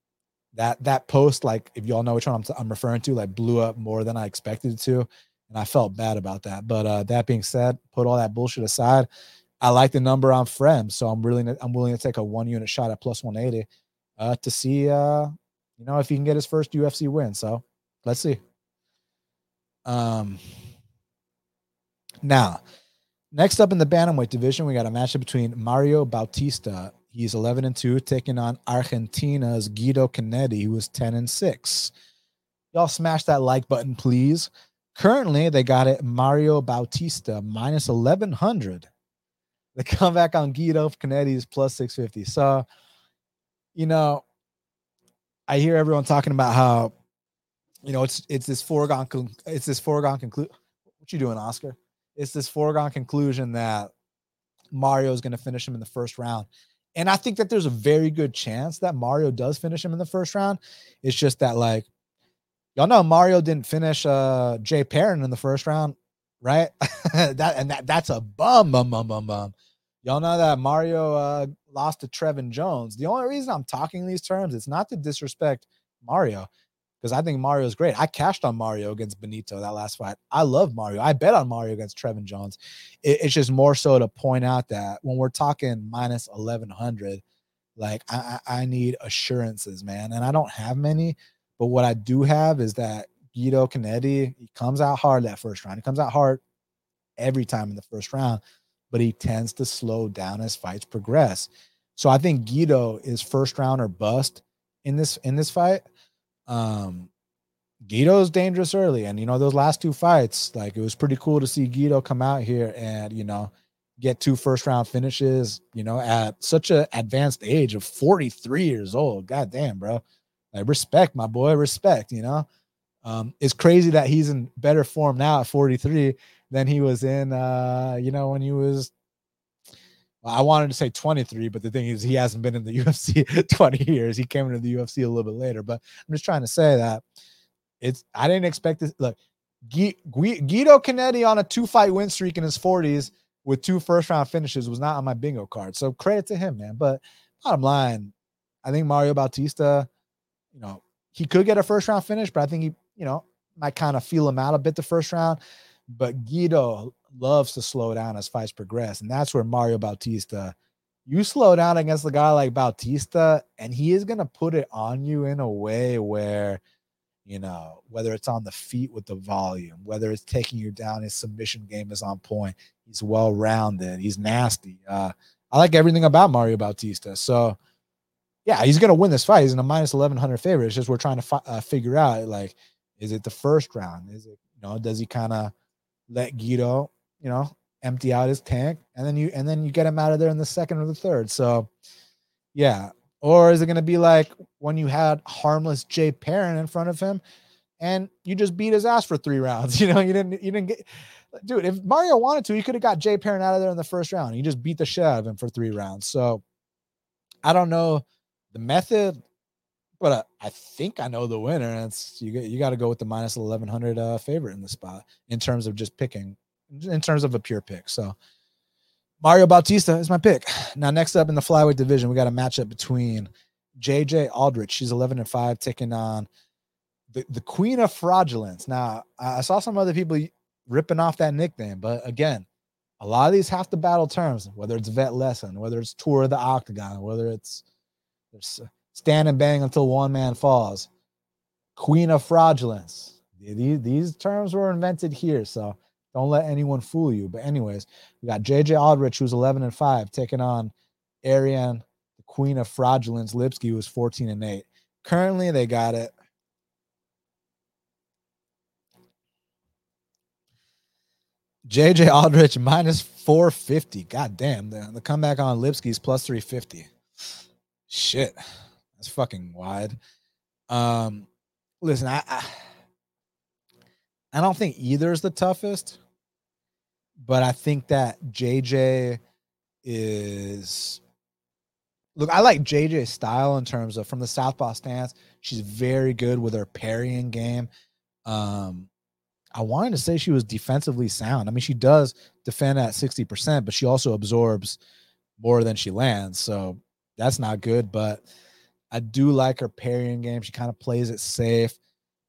that that post, like if y'all know which one I'm, t- I'm referring to, like blew up more than I expected it to, and I felt bad about that. But uh, that being said, put all that bullshit aside. I like the number on Frem, so I'm really I'm willing to take a one unit shot at plus 180 uh, to see uh, you know if he can get his first UFC win. So let's see. Um, now, next up in the bantamweight division, we got a matchup between Mario Bautista He's 11 and 2, taking on Argentina's Guido Cannetti, who is 10 and 6. Y'all smash that like button, please. Currently, they got it Mario Bautista minus 1100. The comeback on Guido Cannetti is plus 650. So, you know, I hear everyone talking about how, you know, it's it's this foregone it's this foregone conclusion. What you doing, Oscar? It's this foregone conclusion that Mario is going to finish him in the first round. And I think that there's a very good chance that Mario does finish him in the first round. It's just that, like, y'all know Mario didn't finish uh Jay Perrin in the first round, right? that and that that's a bum, bum, bum, bum, bum. Y'all know that Mario uh lost to Trevin Jones. The only reason I'm talking these terms, it's not to disrespect Mario because I think Mario is great. I cashed on Mario against Benito that last fight. I love Mario. I bet on Mario against Trevin Jones. It, it's just more so to point out that when we're talking minus 1100, like I, I need assurances, man. And I don't have many, but what I do have is that Guido Cannetti, he comes out hard that first round. He comes out hard every time in the first round, but he tends to slow down as fights progress. So I think Guido is first round or bust in this in this fight. Um, Guido's dangerous early, and you know those last two fights, like it was pretty cool to see Guido come out here and you know get two first round finishes. You know at such an advanced age of 43 years old. God damn, bro. Like respect, my boy, respect. You know, um, it's crazy that he's in better form now at 43 than he was in, uh, you know, when he was I wanted to say 23, but the thing is, he hasn't been in the UFC 20 years. He came into the UFC a little bit later. But I'm just trying to say that it's, I didn't expect this. Look, Guido Cannetti on a two fight win streak in his 40s with two first round finishes was not on my bingo card. So credit to him, man. But bottom line, I think Mario Bautista, you know, he could get a first round finish, but I think he, you know, might kind of feel him out a bit the first round. But Guido loves to slow down as fights progress. And that's where Mario Bautista, you slow down against a guy like Bautista, and he is going to put it on you in a way where, you know, whether it's on the feet with the volume, whether it's taking you down, his submission game is on point. He's well rounded, he's nasty. Uh, I like everything about Mario Bautista. So, yeah, he's going to win this fight. He's in a minus 1100 favorite. It's just we're trying to fi- uh, figure out like, is it the first round? Is it, you know, does he kind of let Guido, you know, empty out his tank and then you, and then you get him out of there in the second or the third. So, yeah. Or is it going to be like when you had harmless Jay Perrin in front of him and you just beat his ass for three rounds? You know, you didn't, you didn't get, dude, if Mario wanted to, he could have got Jay Perrin out of there in the first round. He just beat the shit out of him for three rounds. So, I don't know the method, but uh, I think I know the winner. And it's you. You got to go with the minus eleven hundred uh, favorite in the spot in terms of just picking, in terms of a pure pick. So Mario Bautista is my pick. Now next up in the flyweight division, we got a matchup between JJ Aldrich. She's eleven and five, taking on the the Queen of Fraudulence. Now I saw some other people ripping off that nickname, but again. A lot of these have to battle terms, whether it's vet lesson, whether it's tour of the octagon, whether it's there's uh, stand and bang until one man falls. Queen of fraudulence. These, these terms were invented here, so don't let anyone fool you. But anyways, we got JJ Aldrich, who's 11 and 5, taking on Ariane, the queen of fraudulence. Lipski who's 14 and 8. Currently, they got it. JJ Aldrich minus 450. God damn. The, the comeback on Lipski's plus 350. Shit, that's fucking wide. Um, listen, I, I I don't think either is the toughest, but I think that JJ is look, I like JJ's style in terms of from the southpaw stance. She's very good with her parrying game. Um, I wanted to say she was defensively sound. I mean, she does defend at 60%, but she also absorbs more than she lands. So that's not good. But I do like her parrying game. She kind of plays it safe,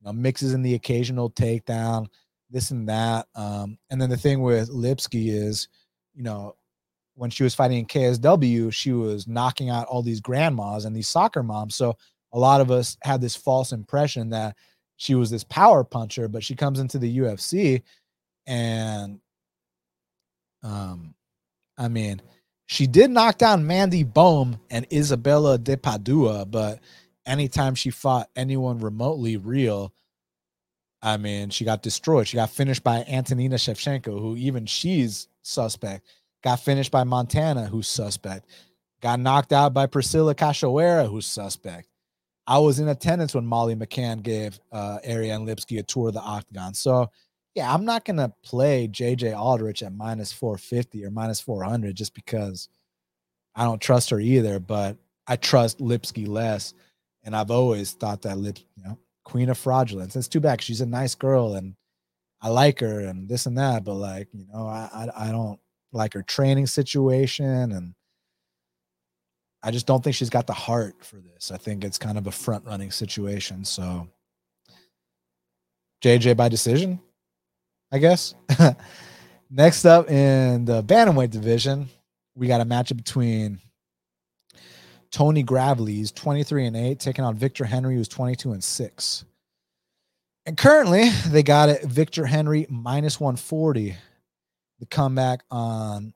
you know, mixes in the occasional takedown, this and that. Um, and then the thing with Lipski is, you know, when she was fighting in KSW, she was knocking out all these grandmas and these soccer moms. So a lot of us had this false impression that she was this power puncher, but she comes into the UFC and um I mean, she did knock down Mandy Bohm and Isabella de Padua, but anytime she fought anyone remotely real, I mean, she got destroyed. She got finished by Antonina Shevchenko, who even she's suspect. Got finished by Montana, who's suspect. Got knocked out by Priscilla Cachoeira, who's suspect. I was in attendance when Molly McCann gave uh, Ariane Lipski a tour of the octagon. So yeah, I'm not gonna play JJ Aldrich at minus 450 or minus 400 just because I don't trust her either. But I trust Lipski less, and I've always thought that Lip, you know, Queen of Fraudulence. It's too bad. She's a nice girl, and I like her, and this and that. But like, you know, I I, I don't like her training situation, and I just don't think she's got the heart for this. I think it's kind of a front running situation. So JJ by decision. I guess. Next up in the bantamweight division, we got a matchup between Tony Gravely, who's 23 and 8, taking on Victor Henry, who's 22 and 6. And currently, they got it Victor Henry minus 140. The comeback on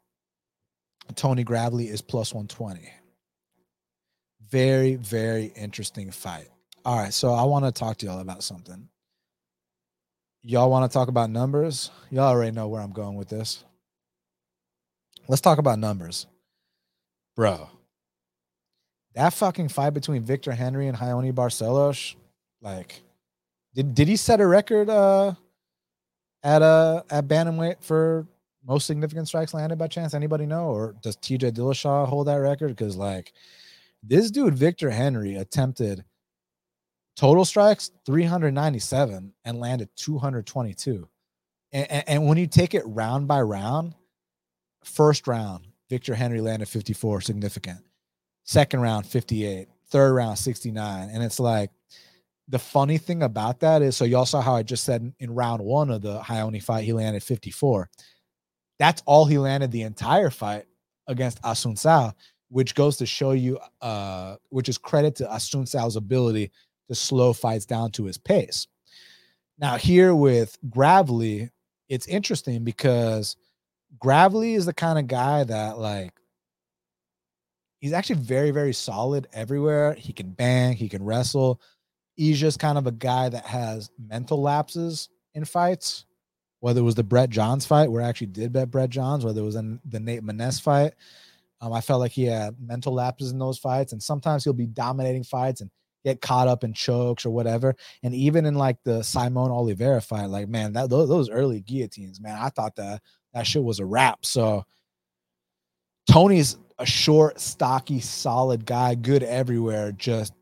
Tony Gravely is plus 120. Very, very interesting fight. All right, so I want to talk to y'all about something y'all want to talk about numbers? Y'all already know where I'm going with this. Let's talk about numbers. Bro, that fucking fight between Victor Henry and Raoni Barcelos, like, did did he set a record uh at uh at bantamweight for most significant strikes landed by chance? Anybody know? Or does TJ Dillashaw hold that record? Because like this dude, Victor Henry, attempted Total strikes 397 and landed 222. And, and, and, when you take it round by round, first round, Victor Henry landed 54, significant. Second round, 58. Third round, 69. And it's like the funny thing about that is so y'all saw how I just said in round one of the Raoni fight, he landed 54. That's all he landed the entire fight against Assunção, which goes to show you, uh, which is credit to Assunção's ability to slow fights down to his pace. Now, here with Gravely, it's interesting because Gravely is the kind of guy that like he's actually very, very solid everywhere. He can bang, he can wrestle. He's just kind of a guy that has mental lapses in fights. Whether it was the Brett Johns fight, where I actually did bet Brett Johns, whether it was in the Nate Maness fight, um, I felt like he had mental lapses in those fights, and sometimes he'll be dominating fights and get caught up in chokes or whatever. And even in like the Saimon Oliveira fight, like man, that those, those early guillotines, man, I thought that that shit was a wrap. So Tony's a short, stocky, solid guy, good everywhere, just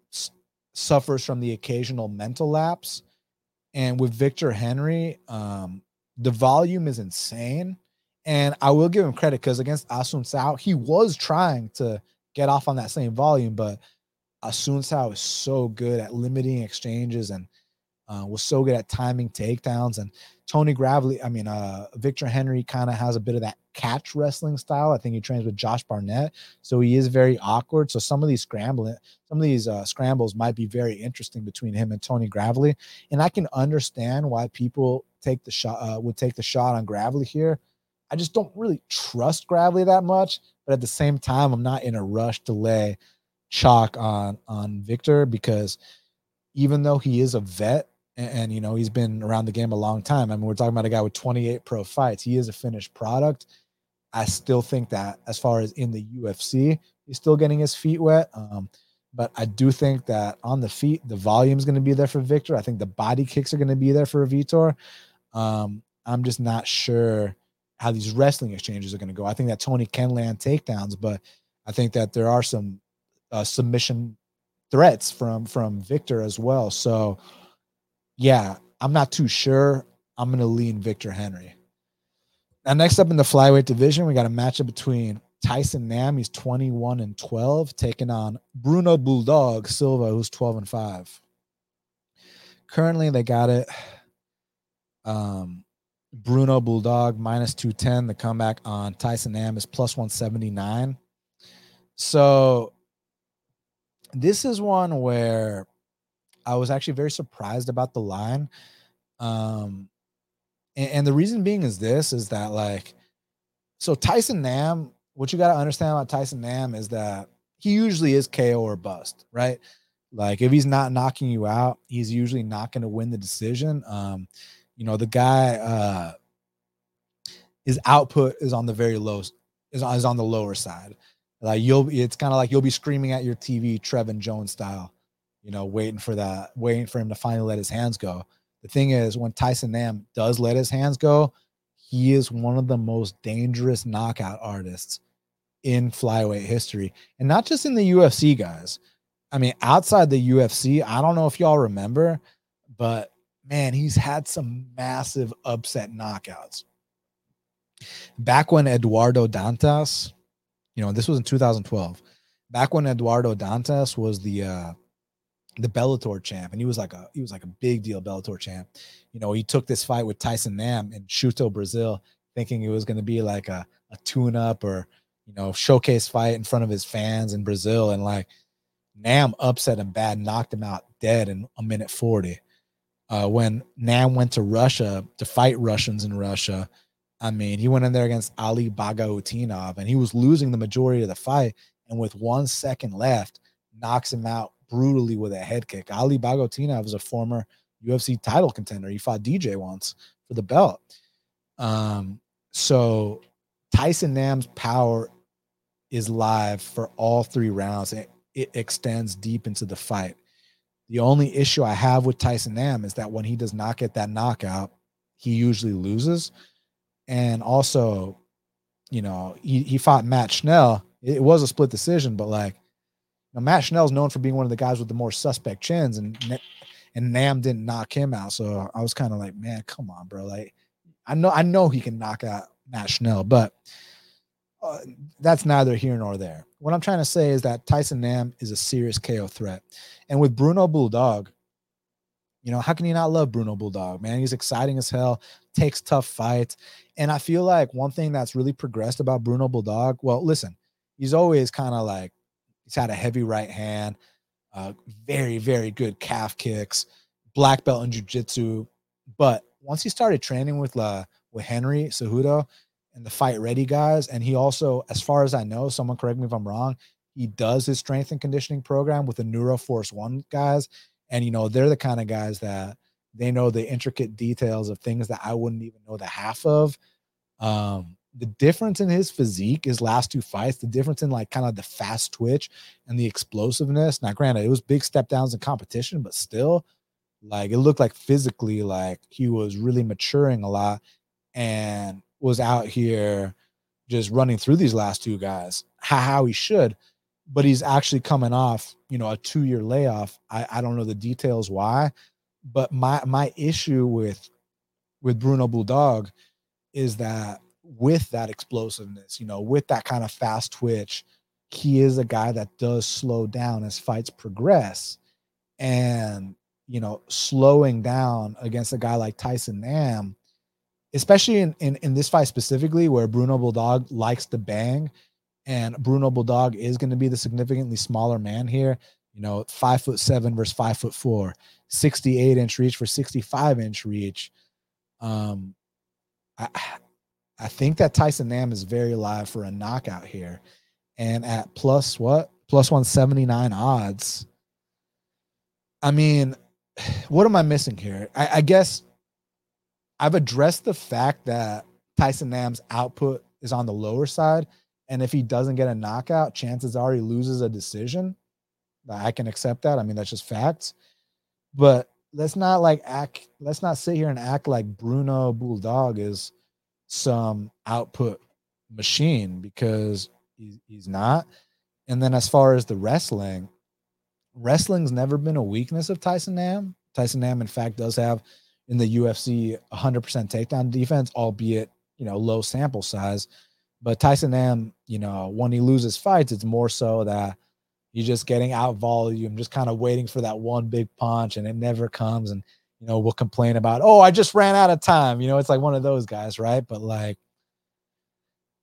suffers from the occasional mental lapse. And with Victor Henry, um, the volume is insane. And I will give him credit because against Assunção, he was trying to get off on that same volume, but Assunção is so good at limiting exchanges and uh, was so good at timing takedowns. And Tony Gravely, I mean, uh, Victor Henry kind of has a bit of that catch wrestling style. I think he trains with Josh Barnett, so he is very awkward. So some of these scrambling, some of these uh, scrambles might be very interesting between him and Tony Gravely. And I can understand why people take the shot uh, would take the shot on Gravely here. I just don't really trust Gravely that much, but at the same time, I'm not in a rush to lay chalk on on Victor because even though he is a vet and, and, you know he's been around the game a long time. I mean, we're talking about a guy with 28 pro fights. He is a finished product. I still think that as far as in the UFC, he's still getting his feet wet. Um, but I do think that on the feet, the volume is going to be there for Victor. I think the body kicks are going to be there for Victor. Um, I'm just not sure how these wrestling exchanges are going to go. I think that Tony can land takedowns, but I think that there are some uh, submission threats from from Victor as well. So yeah, I'm not too sure. I'm to lean Victor Henry. Now, next up in the flyweight division, we got a matchup between Tyson Nam, he's 21 and 12, taking on Bruno Bulldog Silva, who's 12 and 5. Currently, they got it. Um, Bruno Bulldog minus 210. The comeback on Tyson Nam is plus 179. So, this is one where I was actually very surprised about the line. Um, and, and the reason being is this is that like so Tyson Nam, what you got to understand about Tyson Nam is that he usually is KO or bust, right? Like if he's not knocking you out, he's usually not going to win the decision. Um, you know, the guy uh his output is on the very low is is on the lower side. Like you'll it's kind of like you'll be screaming at your TV Trevin Jones style, you know, waiting for that, waiting for him to finally let his hands go. The thing is, when Tyson Nam does let his hands go, he is one of the most dangerous knockout artists in flyweight history. And not just in the UFC, guys. I mean, outside the UFC, I don't know if y'all remember, but man, he's had some massive upset knockouts. Back when Eduardo Dantas, you know, this was in 2012. Back when Eduardo Dantas was the uh the Bellator champ, and he was like a he was like a big deal Bellator champ. You know, he took this fight with Tyson Nam in Shooto, Brazil, thinking it was going to be like a, a tune up or you know showcase fight in front of his fans in Brazil, and like Nam upset him bad, knocked him out dead in a minute forty. Uh, when Nam went to Russia to fight Russians in Russia, I mean, he went in there against Ali Bagautinov, and he was losing the majority of the fight, and with one second left, knocks him out brutally with a head kick. Ali Bagautinov was a former UFC title contender. He fought DJ once for the belt. Um, so Tyson Nam's power is live for all three rounds. It, it extends deep into the fight. The only issue I have with Tyson Nam is that when he does not get that knockout, he usually loses. And also, you know, he, he fought Matt Schnell. It was a split decision, but like now, Matt Schnell's known for being one of the guys with the more suspect chins, and and Nam didn't knock him out. So I was kind of like, man, come on, bro. Like, I know I know he can knock out Matt Schnell, but uh, that's neither here nor there. What I'm trying to say is that Tyson Nam is a serious KO threat, and with Bruno Bulldog, You know, how can you not love Bruno Bulldog, man? He's exciting as hell, takes tough fights. And I feel like one thing that's really progressed about Bruno Bulldog, well, listen, he's always kind of like, he's had a heavy right hand, uh, very, very good calf kicks, black belt in jiu-jitsu. But once he started training with uh, with Henry Cejudo and the fight ready guys, and he also, as far as I know, someone correct me if I'm wrong, he does his strength and conditioning program with the Neuroforce One guys and you know, they're the kind of guys that they know the intricate details of things that I wouldn't even know the half of. Um, the difference in his physique, his last two fights, the difference in like kind of the fast twitch and the explosiveness. Now, granted, it was big step downs in competition, but still, like it looked like physically, like he was really maturing a lot and was out here just running through these last two guys how, how he should but he's actually coming off, you know, a two year layoff. I, I don't know the details why, but my my issue with with Bruno Bulldog is that with that explosiveness, you know, with that kind of fast twitch, he is a guy that does slow down as fights progress. And, you know, slowing down against a guy like Tyson Nam, especially in, in, in this fight specifically, where Bruno Bulldog likes to bang, and Bruno Bulldog is going to be the significantly smaller man here. You know, five foot seven versus five foot four, 68 inch reach for 65 inch reach. Um, I, I think that Tyson Nam is very live for a knockout here. And at plus what? Plus 179 odds. I mean, what am I missing here? I, I guess I've addressed the fact that Tyson Nam's output is on the lower side and if he doesn't get a knockout, chances are he loses a decision. I can accept that. I mean, that's just facts. But let's not like act, let's not sit here and act like Bruno Bulldog is some output machine because he's, not. And then as far as the wrestling, wrestling's never been a weakness of Tyson Nam. Tyson Nam, in fact, does have in the UFC 100% takedown defense, albeit, you know, low sample size. But Tyson Nam, you know, when he loses fights, it's more so that you're just getting out volume, just kind of waiting for that one big punch, and it never comes. And you know, we'll complain about, oh, I just ran out of time. You know, it's like one of those guys, right? But like,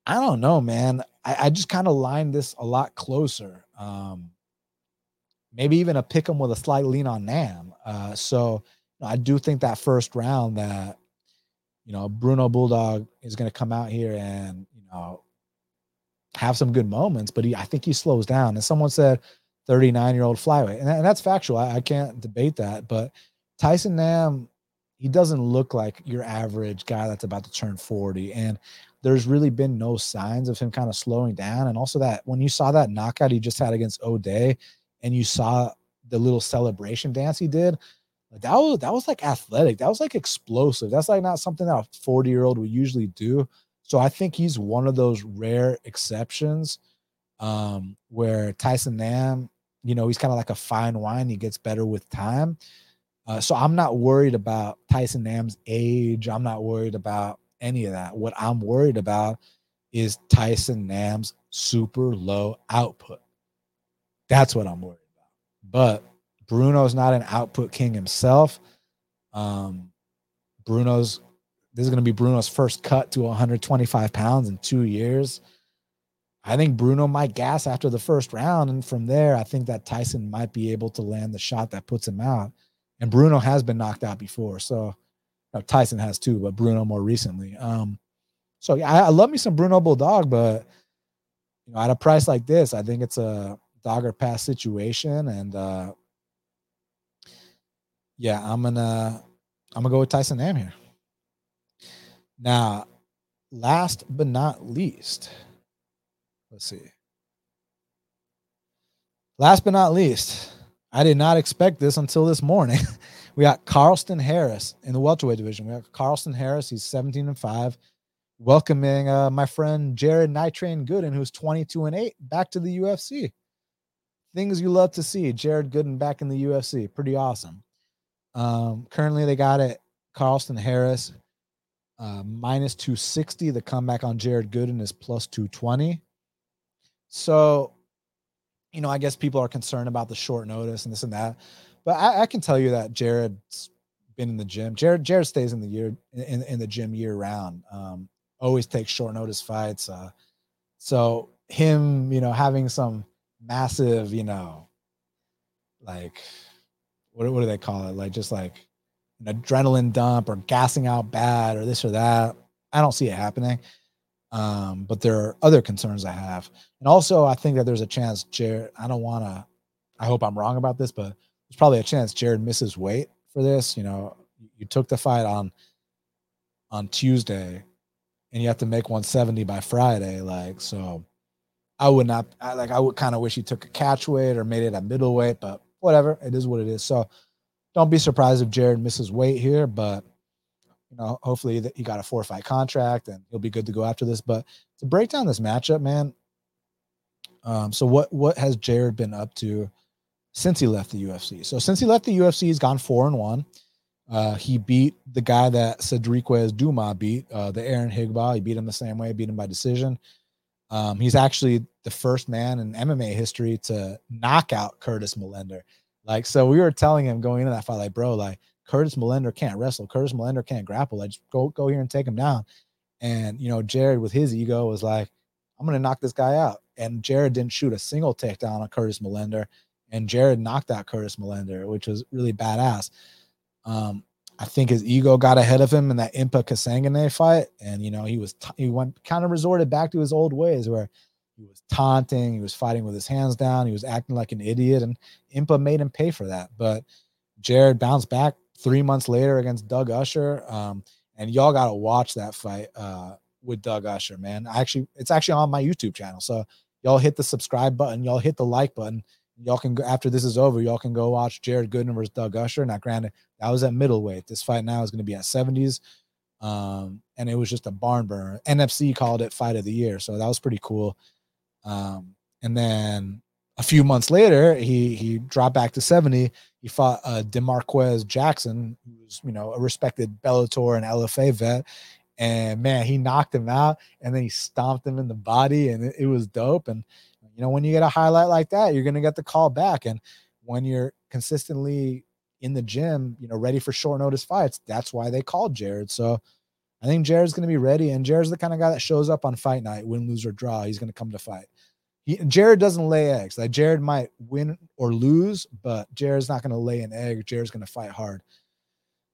I don't know, man. I, I just kind of lined this a lot closer. Um, maybe even a pick 'em with a slight lean on Nam. Uh, so you know, I do think that first round that you know Bruno Bulldog is going to come out here and uh, have some good moments, but he, I think he slows down. And someone said 39 year old flyweight, and, and that's factual. I, I, can't debate that. But Tyson Nam, he doesn't look like your average guy that's about to turn 40. And there's really been no signs of him kind of slowing down. And also that when you saw that knockout he just had against O'Day, and you saw the little celebration dance he did, that was that was like athletic. That was like explosive. That's like not something that a 40 year old would usually do. So I think he's one of those rare exceptions um, where Tyson Nam, you know, he's kind of like a fine wine. He gets better with time. Uh, so I'm not worried about Tyson Nam's age. I'm not worried about any of that. What I'm worried about is Tyson Nam's super low output. That's what I'm worried about. But Bruno's not an output king himself. Um, Bruno's this is going to be Bruno's first cut to 125 pounds in two years. I think Bruno might gas after the first round. And from there, I think that Tyson might be able to land the shot that puts him out. And Bruno has been knocked out before. So no, Tyson has too, but Bruno more recently. Um, so yeah, I, I love me some Bruno Bulldog, but you know, at a price like this, I think it's a dog or pass situation. And uh yeah, I'm gonna I'm gonna go with Tyson Nam here. Now, last but not least, let's see. Last but not least, I did not expect this until this morning. we got Carlston Harris in the welterweight division. We got Carlston Harris. He's 17 and 5. Welcoming uh, my friend Jared Nitrain Gooden, who's 22 and 8, back to the UFC. Things you love to see. Jared Gooden back in the UFC. Pretty awesome. Um, currently, they got it Carlston Harris uh, minus 260. The comeback on Jared Gooden is plus 220. So, you know, I guess people are concerned about the short notice and this and that. But I, I can tell you that Jared's been in the gym. Jared Jared stays in the year in, in the gym year round. Um, always takes short notice fights. Uh, so him, you know, having some massive, you know, like what what do they call it? Like just like an adrenaline dump or gassing out bad or this or that. I don't see it happening. Um, but there are other concerns I have. And also I think that there's a chance Jared, I don't wanna I hope I'm wrong about this, but there's probably a chance Jared misses weight for this. You know, you took the fight on on Tuesday and you have to make 170 by Friday. Like, so I would not I, like I would kind of wish he took a catch weight or made it a middleweight, but whatever. It is what it is. So don't be surprised if Jared misses weight here, but you know, hopefully that he got a four fight contract and he'll be good to go after this. But to break down this matchup, man. Um, so what what has Jared been up to since he left the UFC? So since he left the UFC, he's gone four and one. Uh, he beat the guy that Cedriquez Duma beat, uh, the Aaron Higba. He beat him the same way, beat him by decision. Um, he's actually the first man in MMA history to knock out Curtis Millender. Like, so we were telling him going into that fight, like, bro, like Curtis Millender can't wrestle. Curtis Millender can't grapple. Like, just go go here and take him down. And you know, Jared with his ego was like, I'm gonna knock this guy out. And Jared didn't shoot a single takedown on Curtis Millender. And Jared knocked out Curtis Millender, which was really badass. Um, I think his ego got ahead of him in that Impa Kasanganay fight, and you know he was t- he went kind of resorted back to his old ways where he was taunting, he was fighting with his hands down, he was acting like an idiot, and Impa made him pay for that. But Jared bounced back three months later against Doug Usher, um, and y'all got to watch that fight uh, with Doug Usher, man. I actually, it's actually on my YouTube channel, so y'all hit the subscribe button, y'all hit the like button Y'all can go after this is over. Y'all can go watch Jared Gooden versus Doug Usher. Now, granted, that was at middleweight. This fight now is going to be at 70s. Um, and it was just a barn burner. NFC called it fight of the year. So that was pretty cool. Um, and then a few months later, he he dropped back to 70. He fought uh Demarques Jackson, who's you know a respected Bellator and LFA vet. And man, he knocked him out and then he stomped him in the body, and it, it was dope. And you know, when you get a highlight like that, you're to get the call back. And when you're consistently in the gym, you know, ready for short notice fights, that's why they called Jared. So I think Jared's to be ready. And Jared's the kind of guy that shows up on fight night, win, lose, or draw. He's to come to fight. He, Jared doesn't lay eggs. Like Jared might win or lose, but Jared's not going to lay an egg. Jared's going to fight hard.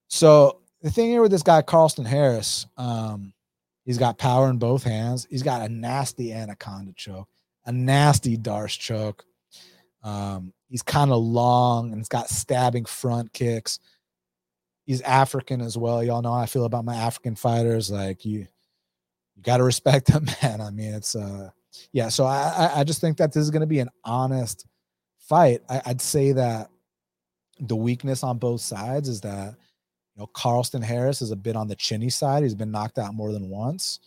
So the thing here with this guy, Carlston Harris, um, he's got power in both hands. He's got a nasty anaconda choke a nasty Darce choke. Um, he's kind of long and he's got stabbing front kicks. He's African as well. Y'all know how I feel about my African fighters. Like you, you got to respect them, man. I mean, it's uh, yeah. So I, I just think that this is going to be an honest fight. I, I'd say that the weakness on both sides is that you know Carlston Harris is a bit on the chinny side. He's been knocked out more than once.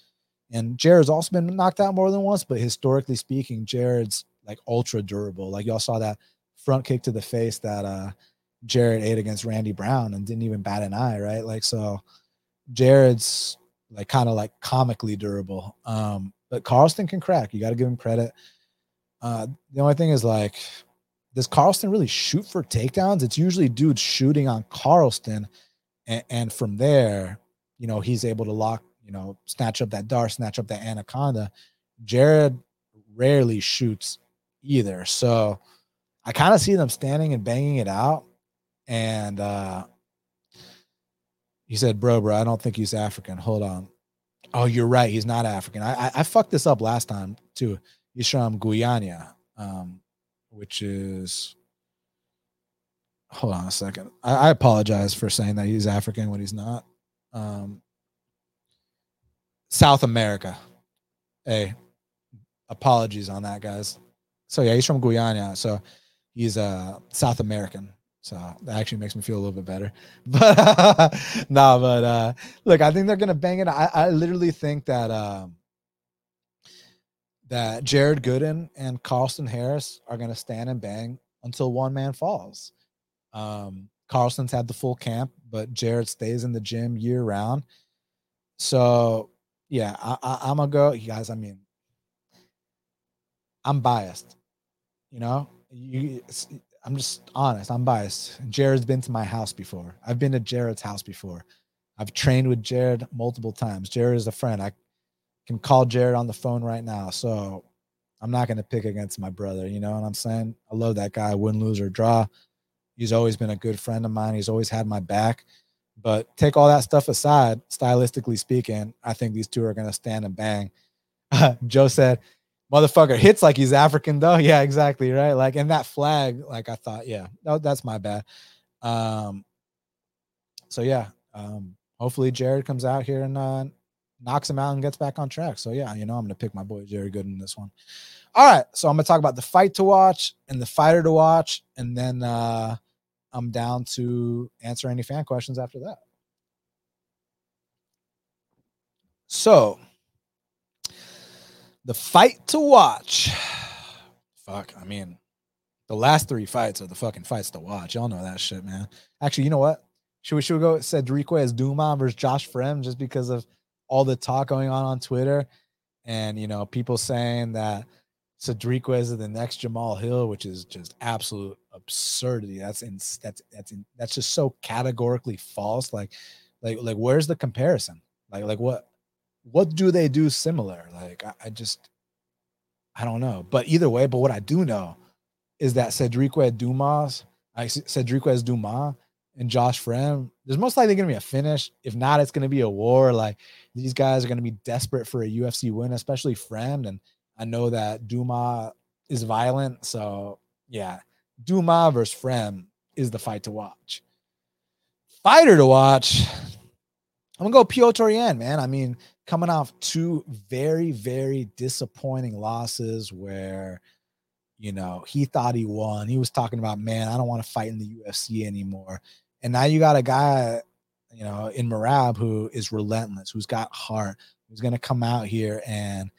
And Jared's also been knocked out more than once, but historically speaking, Jared's like ultra durable. Like y'all saw that front kick to the face that uh Jared ate against Randy Brown and didn't even bat an eye, right? Like so Jared's like kind of like comically durable. Um, but Carlston can crack. You got to give him credit. Uh, the only thing is like, does Carlston really shoot for takedowns? It's usually dudes shooting on Carlston, and, and from there, you know, he's able to lock you know, snatch up that dart, snatch up that anaconda. Jared rarely shoots either. So I kind of see them standing and banging it out. And uh he said, Bro, bro, I don't think he's African. Hold on. Oh, you're right. He's not African. I I, I fucked this up last time too. He's from Guyana, um, which is hold on a second. I, I apologize for saying that he's African when he's not. Um, South America. Hey, apologies on that, guys. So yeah, he's from Guyana, so he's a uh, South American. So that actually makes me feel a little bit better. But no, but uh look, I think they're gonna bang it. I, I literally think that um that Jared Gooden and Carlston Harris are gonna stand and bang until one man falls. Um Carlston's had the full camp, but Jared stays in the gym year round. So yeah, I, I, am gonna go, you guys. I mean, I'm biased. You know, you I'm just honest. I'm biased. Jared's been to my house before. I've been to Jared's house before. I've trained with Jared multiple times. Jared is a friend. I can call Jared on the phone right now. So I'm not going to pick against my brother. You know what I'm saying? I love that guy, win, lose, or draw. He's always been a good friend of mine. He's always had my back. But take all that stuff aside, stylistically speaking, I think these two are going to stand and bang. Joe said, motherfucker hits like he's African though. Yeah, exactly. Right. Like, and that flag, like I thought, yeah, no, that's my bad. Um, so yeah, um, hopefully Jared comes out here and uh, knocks him out and gets back on track. So yeah, you know, I'm gonna pick my boy Jared Gooden in this one. All right, so I'm gonna talk about the fight to watch and the fighter to watch, and then uh, I'm down to answer any fan questions after that. So, the fight to watch. Fuck, I mean, the last three fights are the fucking fights to watch. Y'all know that shit, man. Actually, you know what? Should we should we go Cedriques Dumas versus Josh Fremd just because of all the talk going on on Twitter and you know people saying that Cedriques is the next Jamal Hill, which is just absolute absurdity. That's in that's that's in, that's just so categorically false. Like, like like where's the comparison? Like like what what do they do similar? Like I, I just I don't know. But either way, but what I do know is that Cedriques Dumas, I Cedriques Dumas and Josh Fremd, there's most likely going to be a finish. If not, it's going to be a war. Like these guys are going to be desperate for a UFC win, especially Fremd. And I know that Dumas is violent. So yeah, Dumas versus Fremd is the fight to watch. Fighter to watch. I'm gonna go Piotr Yan, man. I mean, coming off two very, very disappointing losses where you know he thought he won. He was talking about, man, I don't want to fight in the UFC anymore. And now you got a guy, you know, in Merab who is relentless, who's got heart, who's gonna come out here and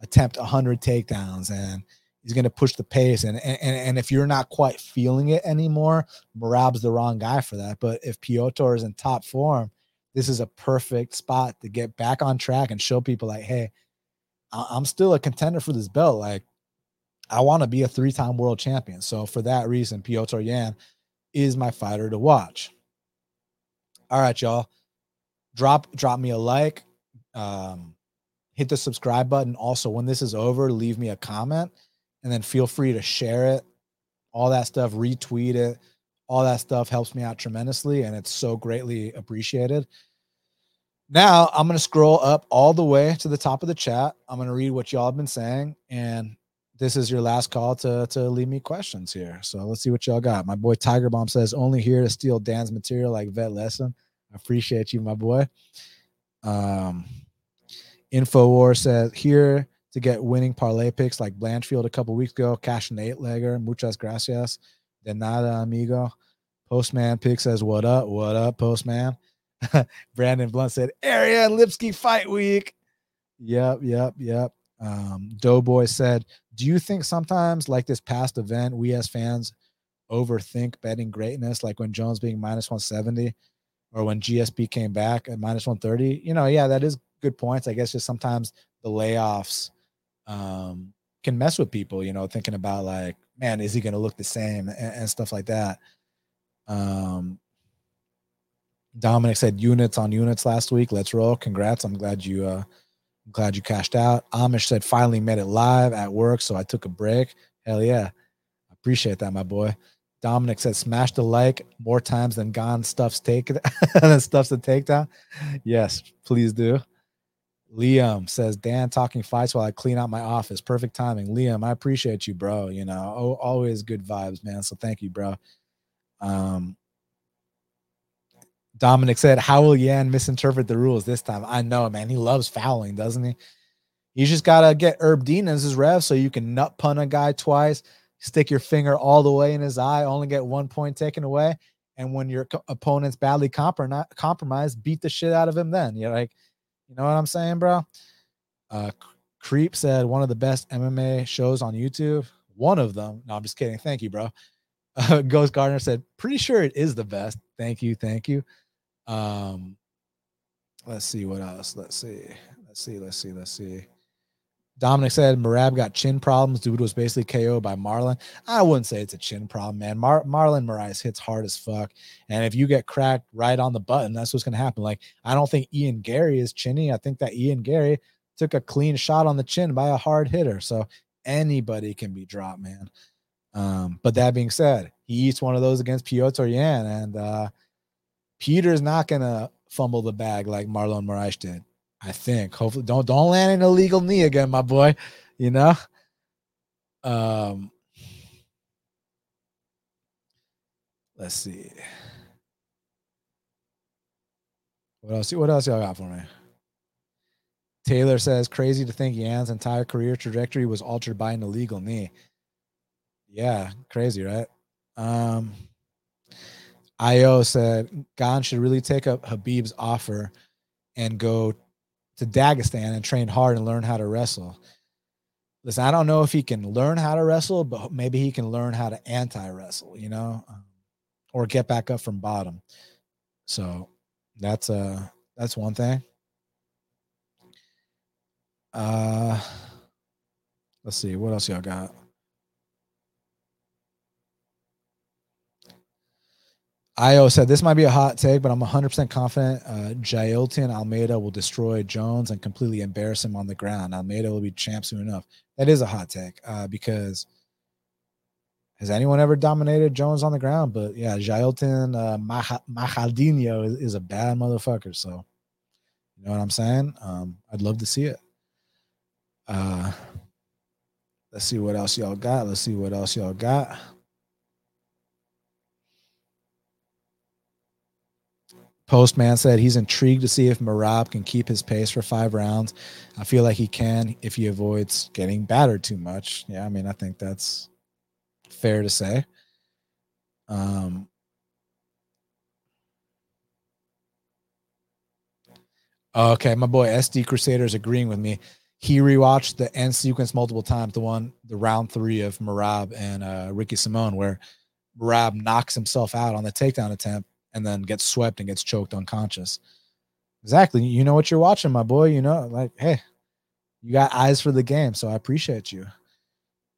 attempt 100 takedowns and he's going to push the pace and, and and if you're not quite feeling it anymore Merab's the wrong guy for that but if Piotr is in top form this is a perfect spot to get back on track and show people like hey I'm still a contender for this belt like I want to be a three-time world champion so for that reason Piotr Yan is my fighter to watch all right y'all drop drop me a like um hit the subscribe button. Also, when this is over, leave me a comment and then feel free to share it. All that stuff, retweet it. All that stuff helps me out tremendously and it's so greatly appreciated. Now, I'm going to scroll up all the way to the top of the chat. I'm going to read what y'all have been saying and this is your last call to to leave me questions here. So let's see what y'all got. My boy Tiger Bomb says only here to steal Dan's material like vet lesson. I appreciate you, my boy. Um, Infowar says here to get winning parlay picks like Blanchfield a couple weeks ago, cash an eight legger. Muchas gracias. De nada, amigo. Postman pick says, What up? What up, Postman? Brandon Blunt said, Ariane Lipski fight week. Yep, yep, yep. Um, Doughboy said, Do you think sometimes, like this past event, we as fans overthink betting greatness, like when Jones being minus 170 or when GSP came back at minus 130? You know, yeah, that is good points. I guess just sometimes the layoffs um, can mess with people, you know, thinking about like, man, is he going to look the same and, and, stuff like that. Um, Dominic said units on units last week. Let's roll. Congrats. I'm glad you, uh, I'm glad you cashed out. Amish said finally made it live at work, so I took a break. Hell yeah. I appreciate that, my boy. Dominic said, smash the like more times than gone stuff's take than stuff's the takedown. Yes, please do. Liam says, Dan talking fights while I clean out my office. Perfect timing. Liam, I appreciate you, bro. You know, always good vibes, man. So thank you, bro. Um, Dominic said, How will Yan misinterpret the rules this time? I know, man. He loves fouling, doesn't he? You just got to get Herb Dean as his rev so you can nut punt a guy twice, stick your finger all the way in his eye, only get one point taken away. And when your opponent's badly compromised, beat the shit out of him then. You're like, you know what I'm saying, bro? Uh, Creep said one of the best MMA shows on YouTube. One of them. No, I'm just kidding. Thank you, bro. Uh, Ghost Gardner said, pretty sure it is the best. Thank you. Thank you. Um, let's see what else. Let's see. Let's see. Let's see. Let's see. Dominic said Merab got chin problems. Dude was basically KO by Marlon. I wouldn't say it's a chin problem, man. Mar- Marlon Moraes hits hard as fuck. And if you get cracked right on the button, that's what's going to happen. Like, I don't think Ian Garry is chinny. I think that Ian Garry took a clean shot on the chin by a hard hitter. So anybody can be dropped, man. Um, but that being said, he eats one of those against Piotr Yan, and uh, Peter's not to fumble the bag like Marlon Moraes did. I think. Hopefully, don't don't land an illegal knee again, my boy. You know. Um. Let's see. What else? What else y'all got for me? Taylor says, crazy to think Yan's entire career trajectory was altered by an illegal knee. Yeah, crazy, right? Um, Io said, Gane should really take up Khabib's offer and go to Dagestan and train hard and learn how to wrestle. Listen, I don't know if he can learn how to wrestle, but maybe he can learn how to anti wrestle, you know, um, or get back up from bottom. So that's uh that's one thing. Uh let's see what else y'all got. Io said this might be a hot take, but I'm 100% confident uh, Jailton Almeida will destroy Jones and completely embarrass him on the ground. Almeida will be champ soon enough. That is a hot take uh, because has anyone ever dominated Jones on the ground? But yeah, Jailton uh, Malhadinho is, is, a bad motherfucker. So you know what I'm saying? Um, I'd love to see it. Uh, let's see what else y'all got. Let's see what else y'all got. Postman said he's intrigued to see if Merab can keep his pace for five rounds. I feel like he can if he avoids getting battered too much. Yeah, I mean, I think that's fair to say. Um, okay, my boy SD Crusader is agreeing with me. He rewatched the end sequence multiple times. The one, the round three of Merab and uh, Ricky Simon, where Merab knocks himself out on the takedown attempt and then gets swept and gets choked unconscious. Exactly. You know what you're watching, my boy. You know, like, hey, you got eyes for the game, so I appreciate you.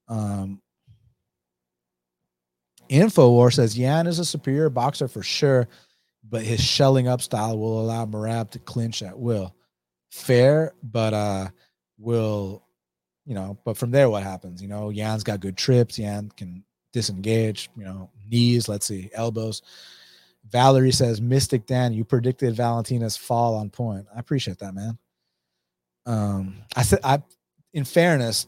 Um, Infowar says Yan is a superior boxer for sure, but his shelling up style will allow Merab to clinch at will. Fair, but uh, will you know? But from there, what happens? You know, Yan's got good trips. Yan can disengage. You know, knees. Let's see, elbows. Valerie says, Mystic Dan, you predicted Valentina's fall on point. I appreciate that, man. Um, I said, I, in fairness,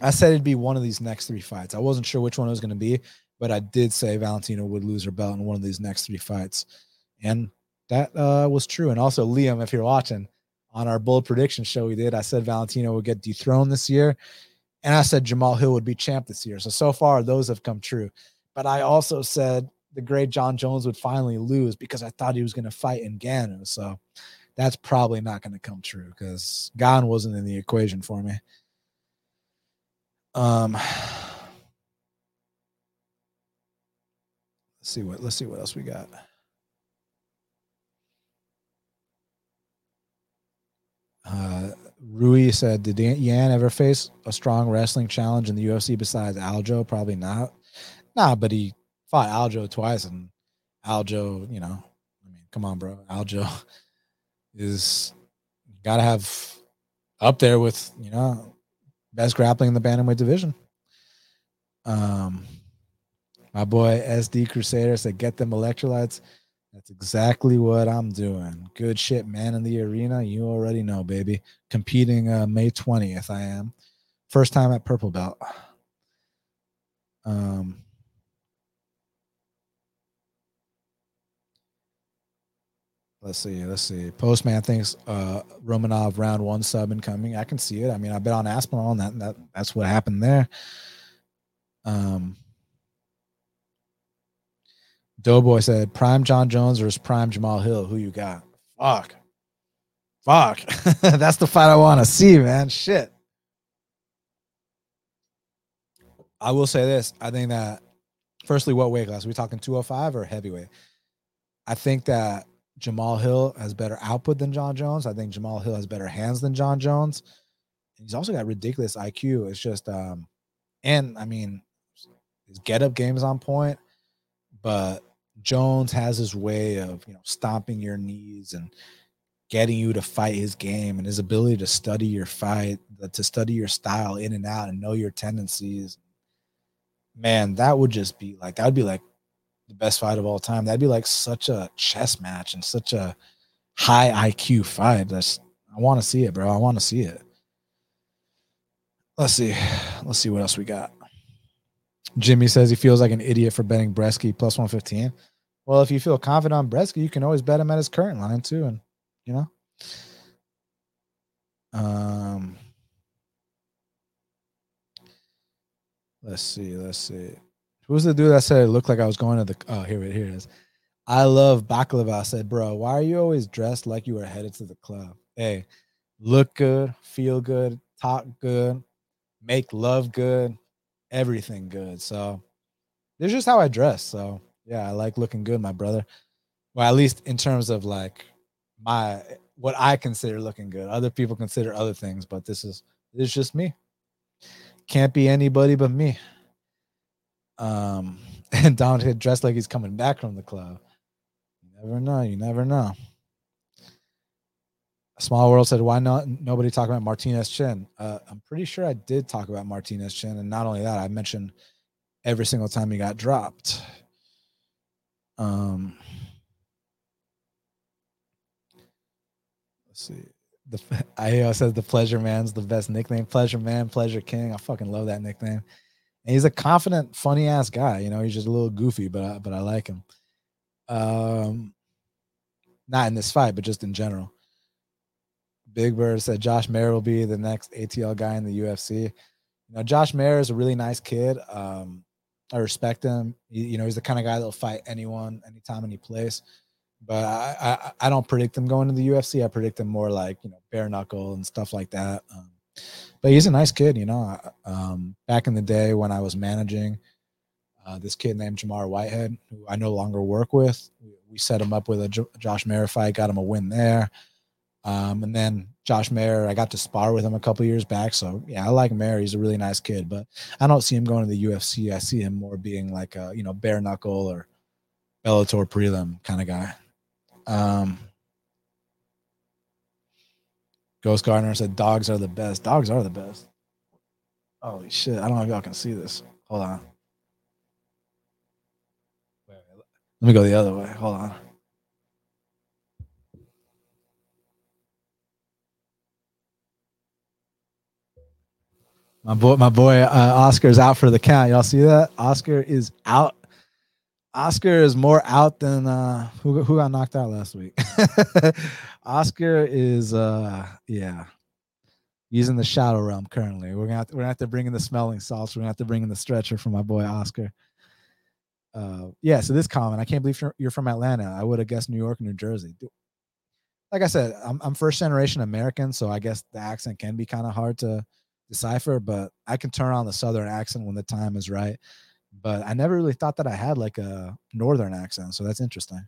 I said it'd be one of these next three fights. I wasn't sure which one it was going to be, but I did say Valentina would lose her belt in one of these next three fights. And that uh, was true. And also, Liam, if you're watching on our bold prediction show we did, I said Valentina would get dethroned this year. And I said Jamal Hill would be champ this year. So, so far, those have come true. But I also said the great Jon Jones would finally lose because I thought he was going to fight in Ngannou. So that's probably not going to come true because Gane wasn't in the equation for me. Um, let's see what let's see what else we got. Uh, Rui said, "Did Yan ever face a strong wrestling challenge in the UFC besides Aljo? Probably not. Nah, but he fought Aljo twice, and Aljo, you know, I mean, come on, bro, Aljo is got to have up there with you know best grappling in the bantamweight division. Um, my boy SD Crusader said, "Get them electrolytes." That's exactly what I'm doing. Good shit, man. In the arena, you already know, baby. Competing uh, May 20th, I am. First time at Purple Belt. Um, Let's see. Let's see. Postman thinks uh, Romanov round one sub incoming. I can see it. I mean, I bet on Aspinall, and that, that that's what happened there. Um, Doughboy said, "Prime Jon Jones versus Prime Jamal Hill. Who you got? Fuck, fuck. that's the fight I want to see, man. Shit. I will say this. I think that, firstly, what weight class? Are we talking 205 or heavyweight? I think that Jamahal Hill has better output than Jon Jones. I think Jamal Hill has better hands than Jon Jones. he's also got ridiculous IQ. It's just um, and I mean, his get up game is on point, but Jones has his way of you know stomping your knees and getting you to fight his game and his ability to study your fight, to study your style in and out and know your tendencies. Man, that would just be like that would be like the best fight of all time. That'd be like such a chess match and such a high IQ fight. That's I want to see it, bro. I want to see it. Let's see. Let's see what else we got. Jimmy says he feels like an idiot for betting Bresky plus 115. Well, if you feel confident on Bresky, you can always bet him at his current line too. And, you know, um, let's see. Let's see. Who's the dude that said it looked like I was going to the, oh, here, it here it is. I love baklava. I said, bro, why are you always dressed like you were headed to the club? Hey, look good, feel good, talk good, make love good, everything good. So this is just how I dress. So yeah, I like looking good, my brother. Well, at least in terms of like my what I consider looking good. Other people consider other things, but this is this is just me. Can't be anybody but me. Um, and Don dressed like he's coming back from the club. You never know. You never know. Small World said, "Why not? Nobody talk about Martinez Chin." Uh, I'm pretty sure I did talk about Martinez Chin, and not only that, I mentioned every single time he got dropped. Um, let's see. The I said the Pleasure Man's the best nickname. Pleasure Man, Pleasure King. I fucking love that nickname. And he's a confident, funny ass guy. You know, he's just a little goofy, but I, but I like him. Um, not in this fight, but just in general. Big Bird said Josh Mayer will be the next ATL guy in the UFC. You know, Josh Mayer is a really nice kid. Um, I respect him. He, you know, he's the kind of guy that'll fight anyone, anytime, any place. But I, I, I don't predict him going to the UFC. I predict him more like you know bare knuckle and stuff like that. Um, but he's a nice kid. You know, um, back in the day when I was managing uh, this kid named Jamar Whitehead, who I no longer work with, we, we set him up with a J- Josh Mayer fight, got him a win there. Um, and then Josh Mayer, I got to spar with him a couple years back. So yeah, I like Mayer. He's a really nice kid, but I don't see him going to the UFC. I see him more being like a, you know, bare knuckle or Bellator prelim kind of guy. Um, Ghost Gardener said dogs are the best. Dogs are the best. Holy shit. I don't know if y'all can see this. Hold on. Let me go the other way. Hold on. My boy, my boy, uh, Oscar's out for the count. Y'all see that? Oscar is out. Oscar is more out than uh, who who got knocked out last week. Oscar is uh, yeah, in the shadow realm currently. We're gonna have to, we're gonna have to bring in the smelling salts. We're gonna have to bring in the stretcher for my boy Oscar. Uh, yeah. So this comment, I can't believe you're, you're from Atlanta. I would have guessed New York, New Jersey. Like I said, I'm, I'm first generation American, so I guess the accent can be kind of hard to decipher, but I can turn on the southern accent when the time is right. But I never really thought that I had like a northern accent, so that's interesting.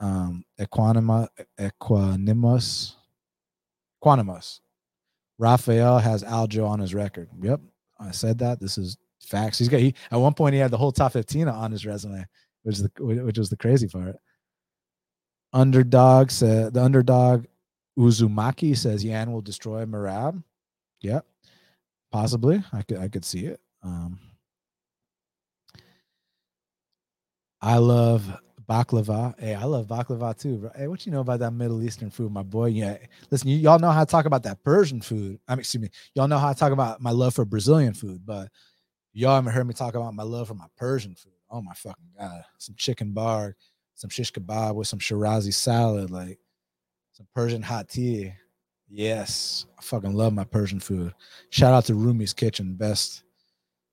Um, equanima, equanimous, quanimous. Rafael has Aljo on his record. Yep, I said that. This is facts. He's got. He, at one point, he had the whole top fifteen on his resume, which is the which was the crazy part. Underdog said the underdog Uzumaki says Yan will destroy Merab. Yep, possibly. I could I could see it. Um, I love baklava. Hey, I love baklava too. Hey, what you know about that Middle Eastern food, my boy? Yeah, listen, you, y'all know how to talk about that Persian food. I mean, excuse me, y'all know how to talk about my love for Brazilian food, but y'all haven't heard me talk about my love for my Persian food. Oh my fucking god, some chicken bar, some shish kebab with some Shirazi salad, like some Persian hot tea. Yes, I fucking love my Persian food. Shout out to Rumi's Kitchen, best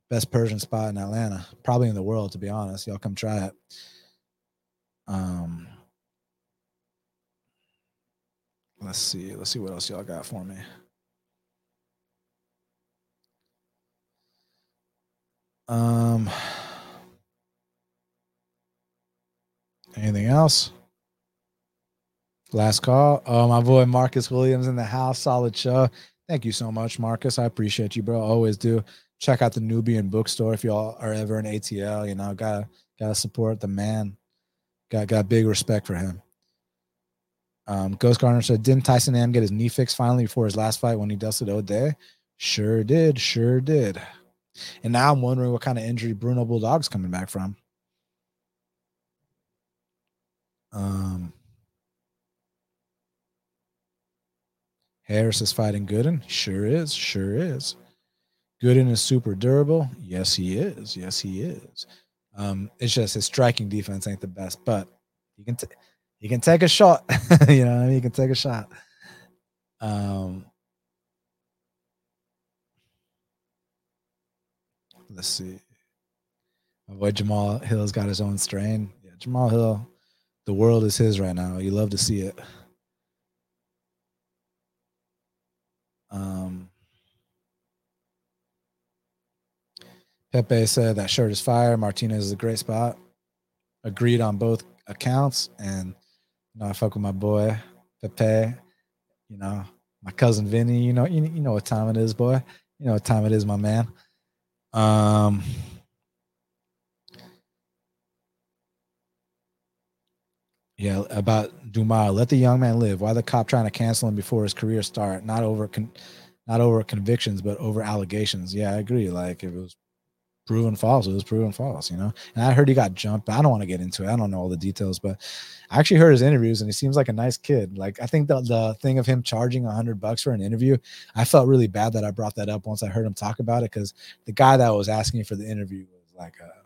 best Persian spot in Atlanta, probably in the world to be honest. Y'all come try it. Um Let's see. Let's see what else y'all got for me. Um anything else? Last call. Oh, my boy Marcus Williams in the house. Solid show. Thank you so much, Marcus. I appreciate you, bro. Always do. Check out the Nubian bookstore if y'all are ever in ATL. You know, gotta gotta support the man. Got got big respect for him. Um, Ghost Garner said, didn't Tyson Nam get his knee fixed finally before his last fight when he dusted O'Day? Sure did, sure did. And now I'm wondering what kind of injury Bruno Bulldog's coming back from. Um, Harris is fighting Gooden. Sure is. Sure is. Gooden is super durable. Yes, he is. Yes, he is. Um, it's just his striking defense ain't the best, but he can t- he can take a shot. you know, what I mean? he can take a shot. Um, let's see. My boy Jamal Hill's got his own strain. Yeah, Jamal Hill, the world is his right now. You love to see it. Um, Pepe said that shirt is fire. Martinez is a great spot. Agreed on both accounts. And you know, I fuck with my boy Pepe. You know, my cousin Vinny. You know, you, you know what time it is, boy. You know what time it is, my man. Um, yeah, about Dumas. Let the young man live. Why the cop trying to cancel him before his career start? Not over, con- not over convictions, but over allegations. Yeah, I agree. Like if it was proven false, it was proven false. You know. And I heard he got jumped. I don't want to get into it. I don't know all the details, but I actually heard his interviews, and he seems like a nice kid. Like I think the the thing of him charging a hundred bucks for an interview, I felt really bad that I brought that up once I heard him talk about it because the guy that was asking for the interview was like a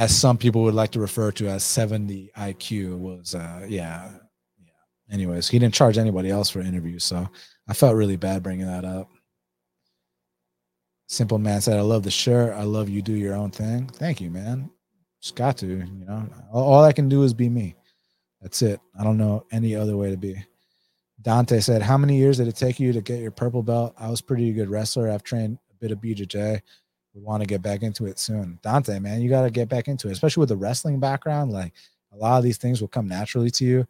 as some people would like to refer to as 70 IQ was uh yeah yeah anyways he didn't charge anybody else for interviews so I felt really bad bringing that up simple man said I love the shirt I love you do your own thing thank you man just got to, you know. All, I can do is be me. That's it. I don't know any other way to be. Dante said, How many years did it take you to get your purple belt? I was pretty good wrestler. I've trained a bit of BJJ. We want to get back into it soon. Dante, man, you got to get back into it, especially with the wrestling background. Like a lot of these things will come naturally to you.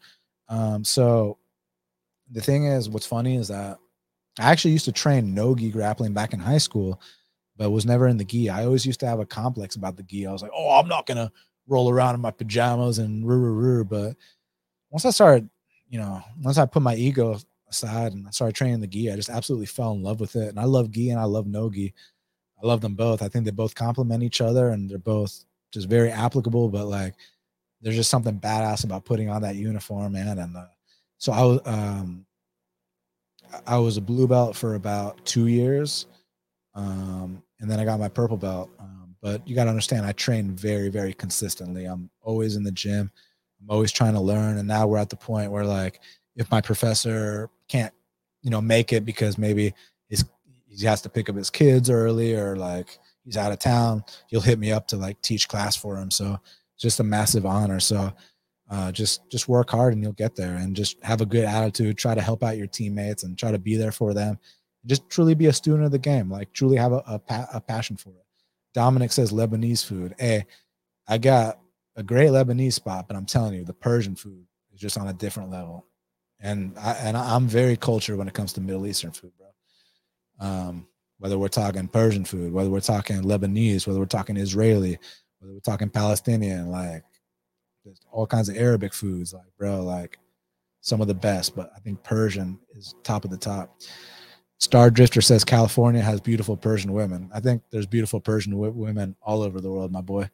Um, so the thing is, what's funny is that I actually used to train no-gi grappling back in high school but was never in the gi. I always used to have a complex about the gi. I was like, oh, I'm not gonna roll around in my pajamas and roo roo roo. But once I started, you know, once I put my ego aside and I started training the gi, I just absolutely fell in love with it. And I love gi and I love no gi. I love them both. I think they both complement each other and they're both just very applicable. But like, there's just something badass about putting on that uniform, man. And uh, so I was, um, I was a blue belt for about two years. Um, and then I got my purple belt. Um, but you got to understand, I train very, very consistently. I'm always in the gym. I'm always trying to learn. And now we're at the point where, like, if my professor can't, you know, make it because maybe his, he has to pick up his kids early or like he's out of town, he'll hit me up to like teach class for him. So it's just a massive honor. So uh, just just work hard and you'll get there, and just have a good attitude. Try to help out your teammates and try to be there for them just truly be a student of the game, like truly have a, a, pa- a passion for it. Dominic says Lebanese food. Hey, I got a great Lebanese spot, but I'm telling you, the Persian food is just on a different level. And I and I'm very cultured when it comes to Middle Eastern food, bro. Um, whether we're talking Persian food, whether we're talking Lebanese, whether we're talking Israeli, whether we're talking Palestinian, like all kinds of Arabic foods, like bro, like some of the best. But I think Persian is top of the top. Star Drifter says California has beautiful Persian women. I think there's beautiful Persian w- women all over the world, my boy.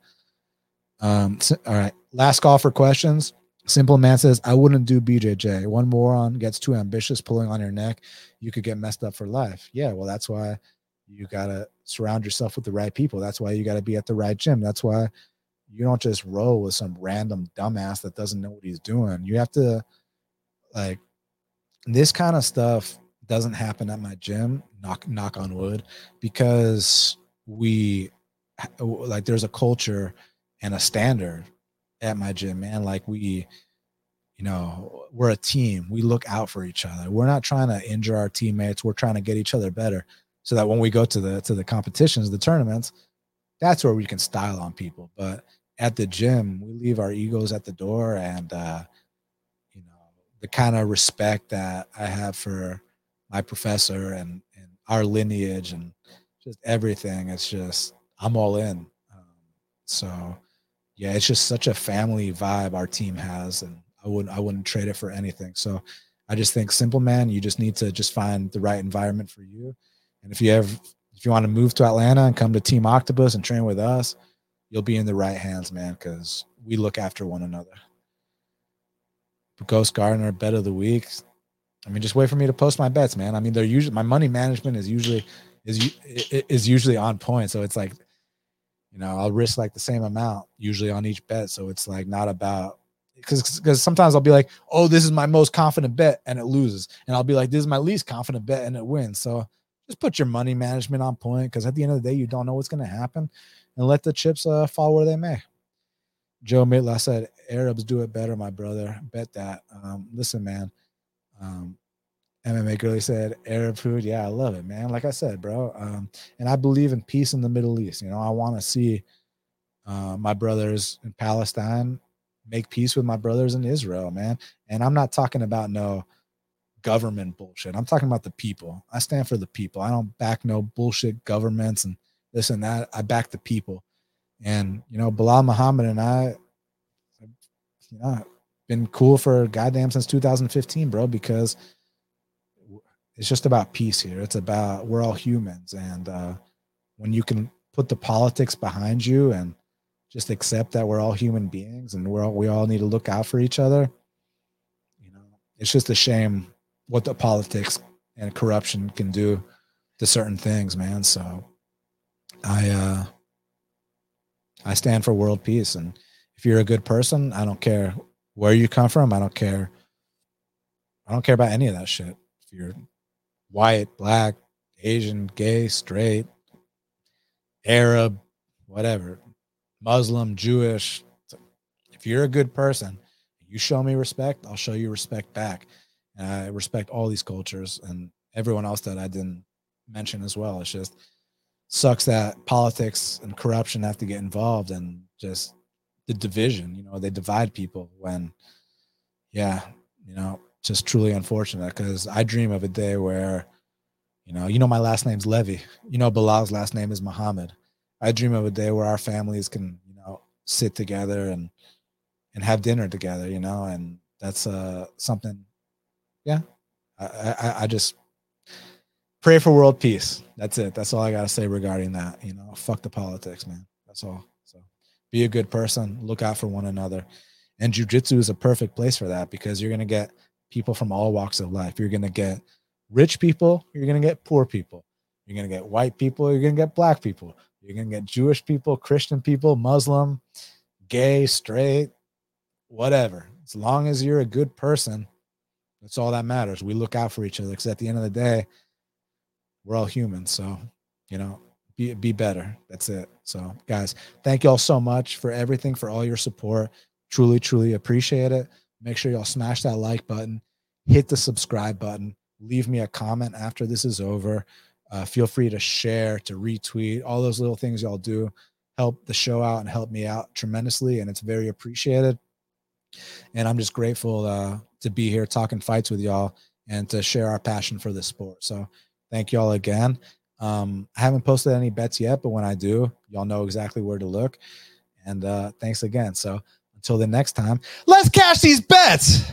Um, so, all right. Last call for questions. Simple man says, I wouldn't do BJJ. One moron gets too ambitious, pulling on your neck. You could get messed up for life. Yeah, well, that's why you got to surround yourself with the right people. That's why you got to be at the right gym. That's why you don't just roll with some random dumbass that doesn't know what he's doing. You have to, like, this kind of stuff doesn't happen at my gym knock knock on wood because we like there's a culture and a standard at my gym man. Like we you know we're a team. We look out for each other. We're not trying to injure our teammates. We're trying to get each other better so that when we go to the to the competitions the tournaments that's where we can style on people. But at the gym we leave our egos at the door and uh you know the kind of respect that i have for my professor and and our lineage and just everything. It's just I'm all in. Um, so yeah, it's just such a family vibe our team has, and I wouldn't I wouldn't trade it for anything. So I just think simple man, you just need to just find the right environment for you. And if you have if you want to move to Atlanta and come to Team Octopus and train with us, you'll be in the right hands, man, because we look after one another. Ghost Gardener, bet of the week. I mean, just wait for me to post my bets, man. I mean, they're usually my money management is usually is is usually on point. So it's like, you know, I'll risk like the same amount usually on each bet. So it's like not about because because sometimes I'll be like, oh, this is my most confident bet and it loses, and I'll be like, this is my least confident bet and it wins. So just put your money management on point because at the end of the day, you don't know what's going to happen, and let the chips uh, fall where they may. Joe Mitla said, Arabs do it better, my brother. Bet that. Um, listen, man. Um, MMA girlie said, Arab food. Yeah, I love it, man. Like I said, bro. Um, and I believe in peace in the Middle East. You know, I want to see uh, my brothers in Palestine make peace with my brothers in Israel, man. And I'm not talking about no government bullshit. I'm talking about the people. I stand for the people. I don't back no bullshit governments and and that. I back the people. And you know, Belal Muhammad and I, you know, been cool for goddamn since 2015, bro, because it's just about peace here. It's about we're all humans, and uh, when you can put the politics behind you and just accept that we're all human beings and we're all, we all need to look out for each other, you know, it's just a shame what the politics and corruption can do to certain things, man. So I uh I stand for world peace and if you're a good person, I don't care where you come from, I don't care I don't care about any of that shit. If you're white, black, Asian, gay, straight, Arab, whatever, Muslim, Jewish. If you're a good person, you show me respect, I'll show you respect back. And I respect all these cultures and everyone else that I didn't mention as well. It's just sucks that politics and corruption have to get involved and just the division, you know, they divide people when, yeah, you know, just truly unfortunate because I dream of a day where, you know, you know, my last name's Levy. You know, Belal's last name is Muhammad. I dream of a day where our families can, you know, sit together and and have dinner together, you know, and that's uh something. Yeah, I I, I just pray for world peace. That's it. That's all I gotta say regarding that. You know, fuck the politics, man. That's all. So be a good person. Look out for one another. And jujitsu is a perfect place for that because you're gonna get people from all walks of life. You're to get rich people, you're to get poor people. You're to get white people, you're to get black people. You're to get Jewish people, Christian people, Muslim, gay, straight, whatever. As long as you're a good person, that's all that matters. We look out for each other because at the end of the day, we're all humans. So, you know, be be better. That's it. So, guys, thank you all so much for everything, for all your support. Truly, truly appreciate it. Make sure y'all smash that like button, hit the subscribe button, leave me a comment after this is over. Uh, feel free to share, to retweet, all those little things y'all do help the show out and help me out tremendously, and it's very appreciated. And I'm just grateful uh, to be here talking fights with y'all and to share our passion for this sport. So thank y'all again. Um, I haven't posted any bets yet, but when I do, y'all know exactly where to look. And uh, thanks again. So until the next time, let's cash these bets.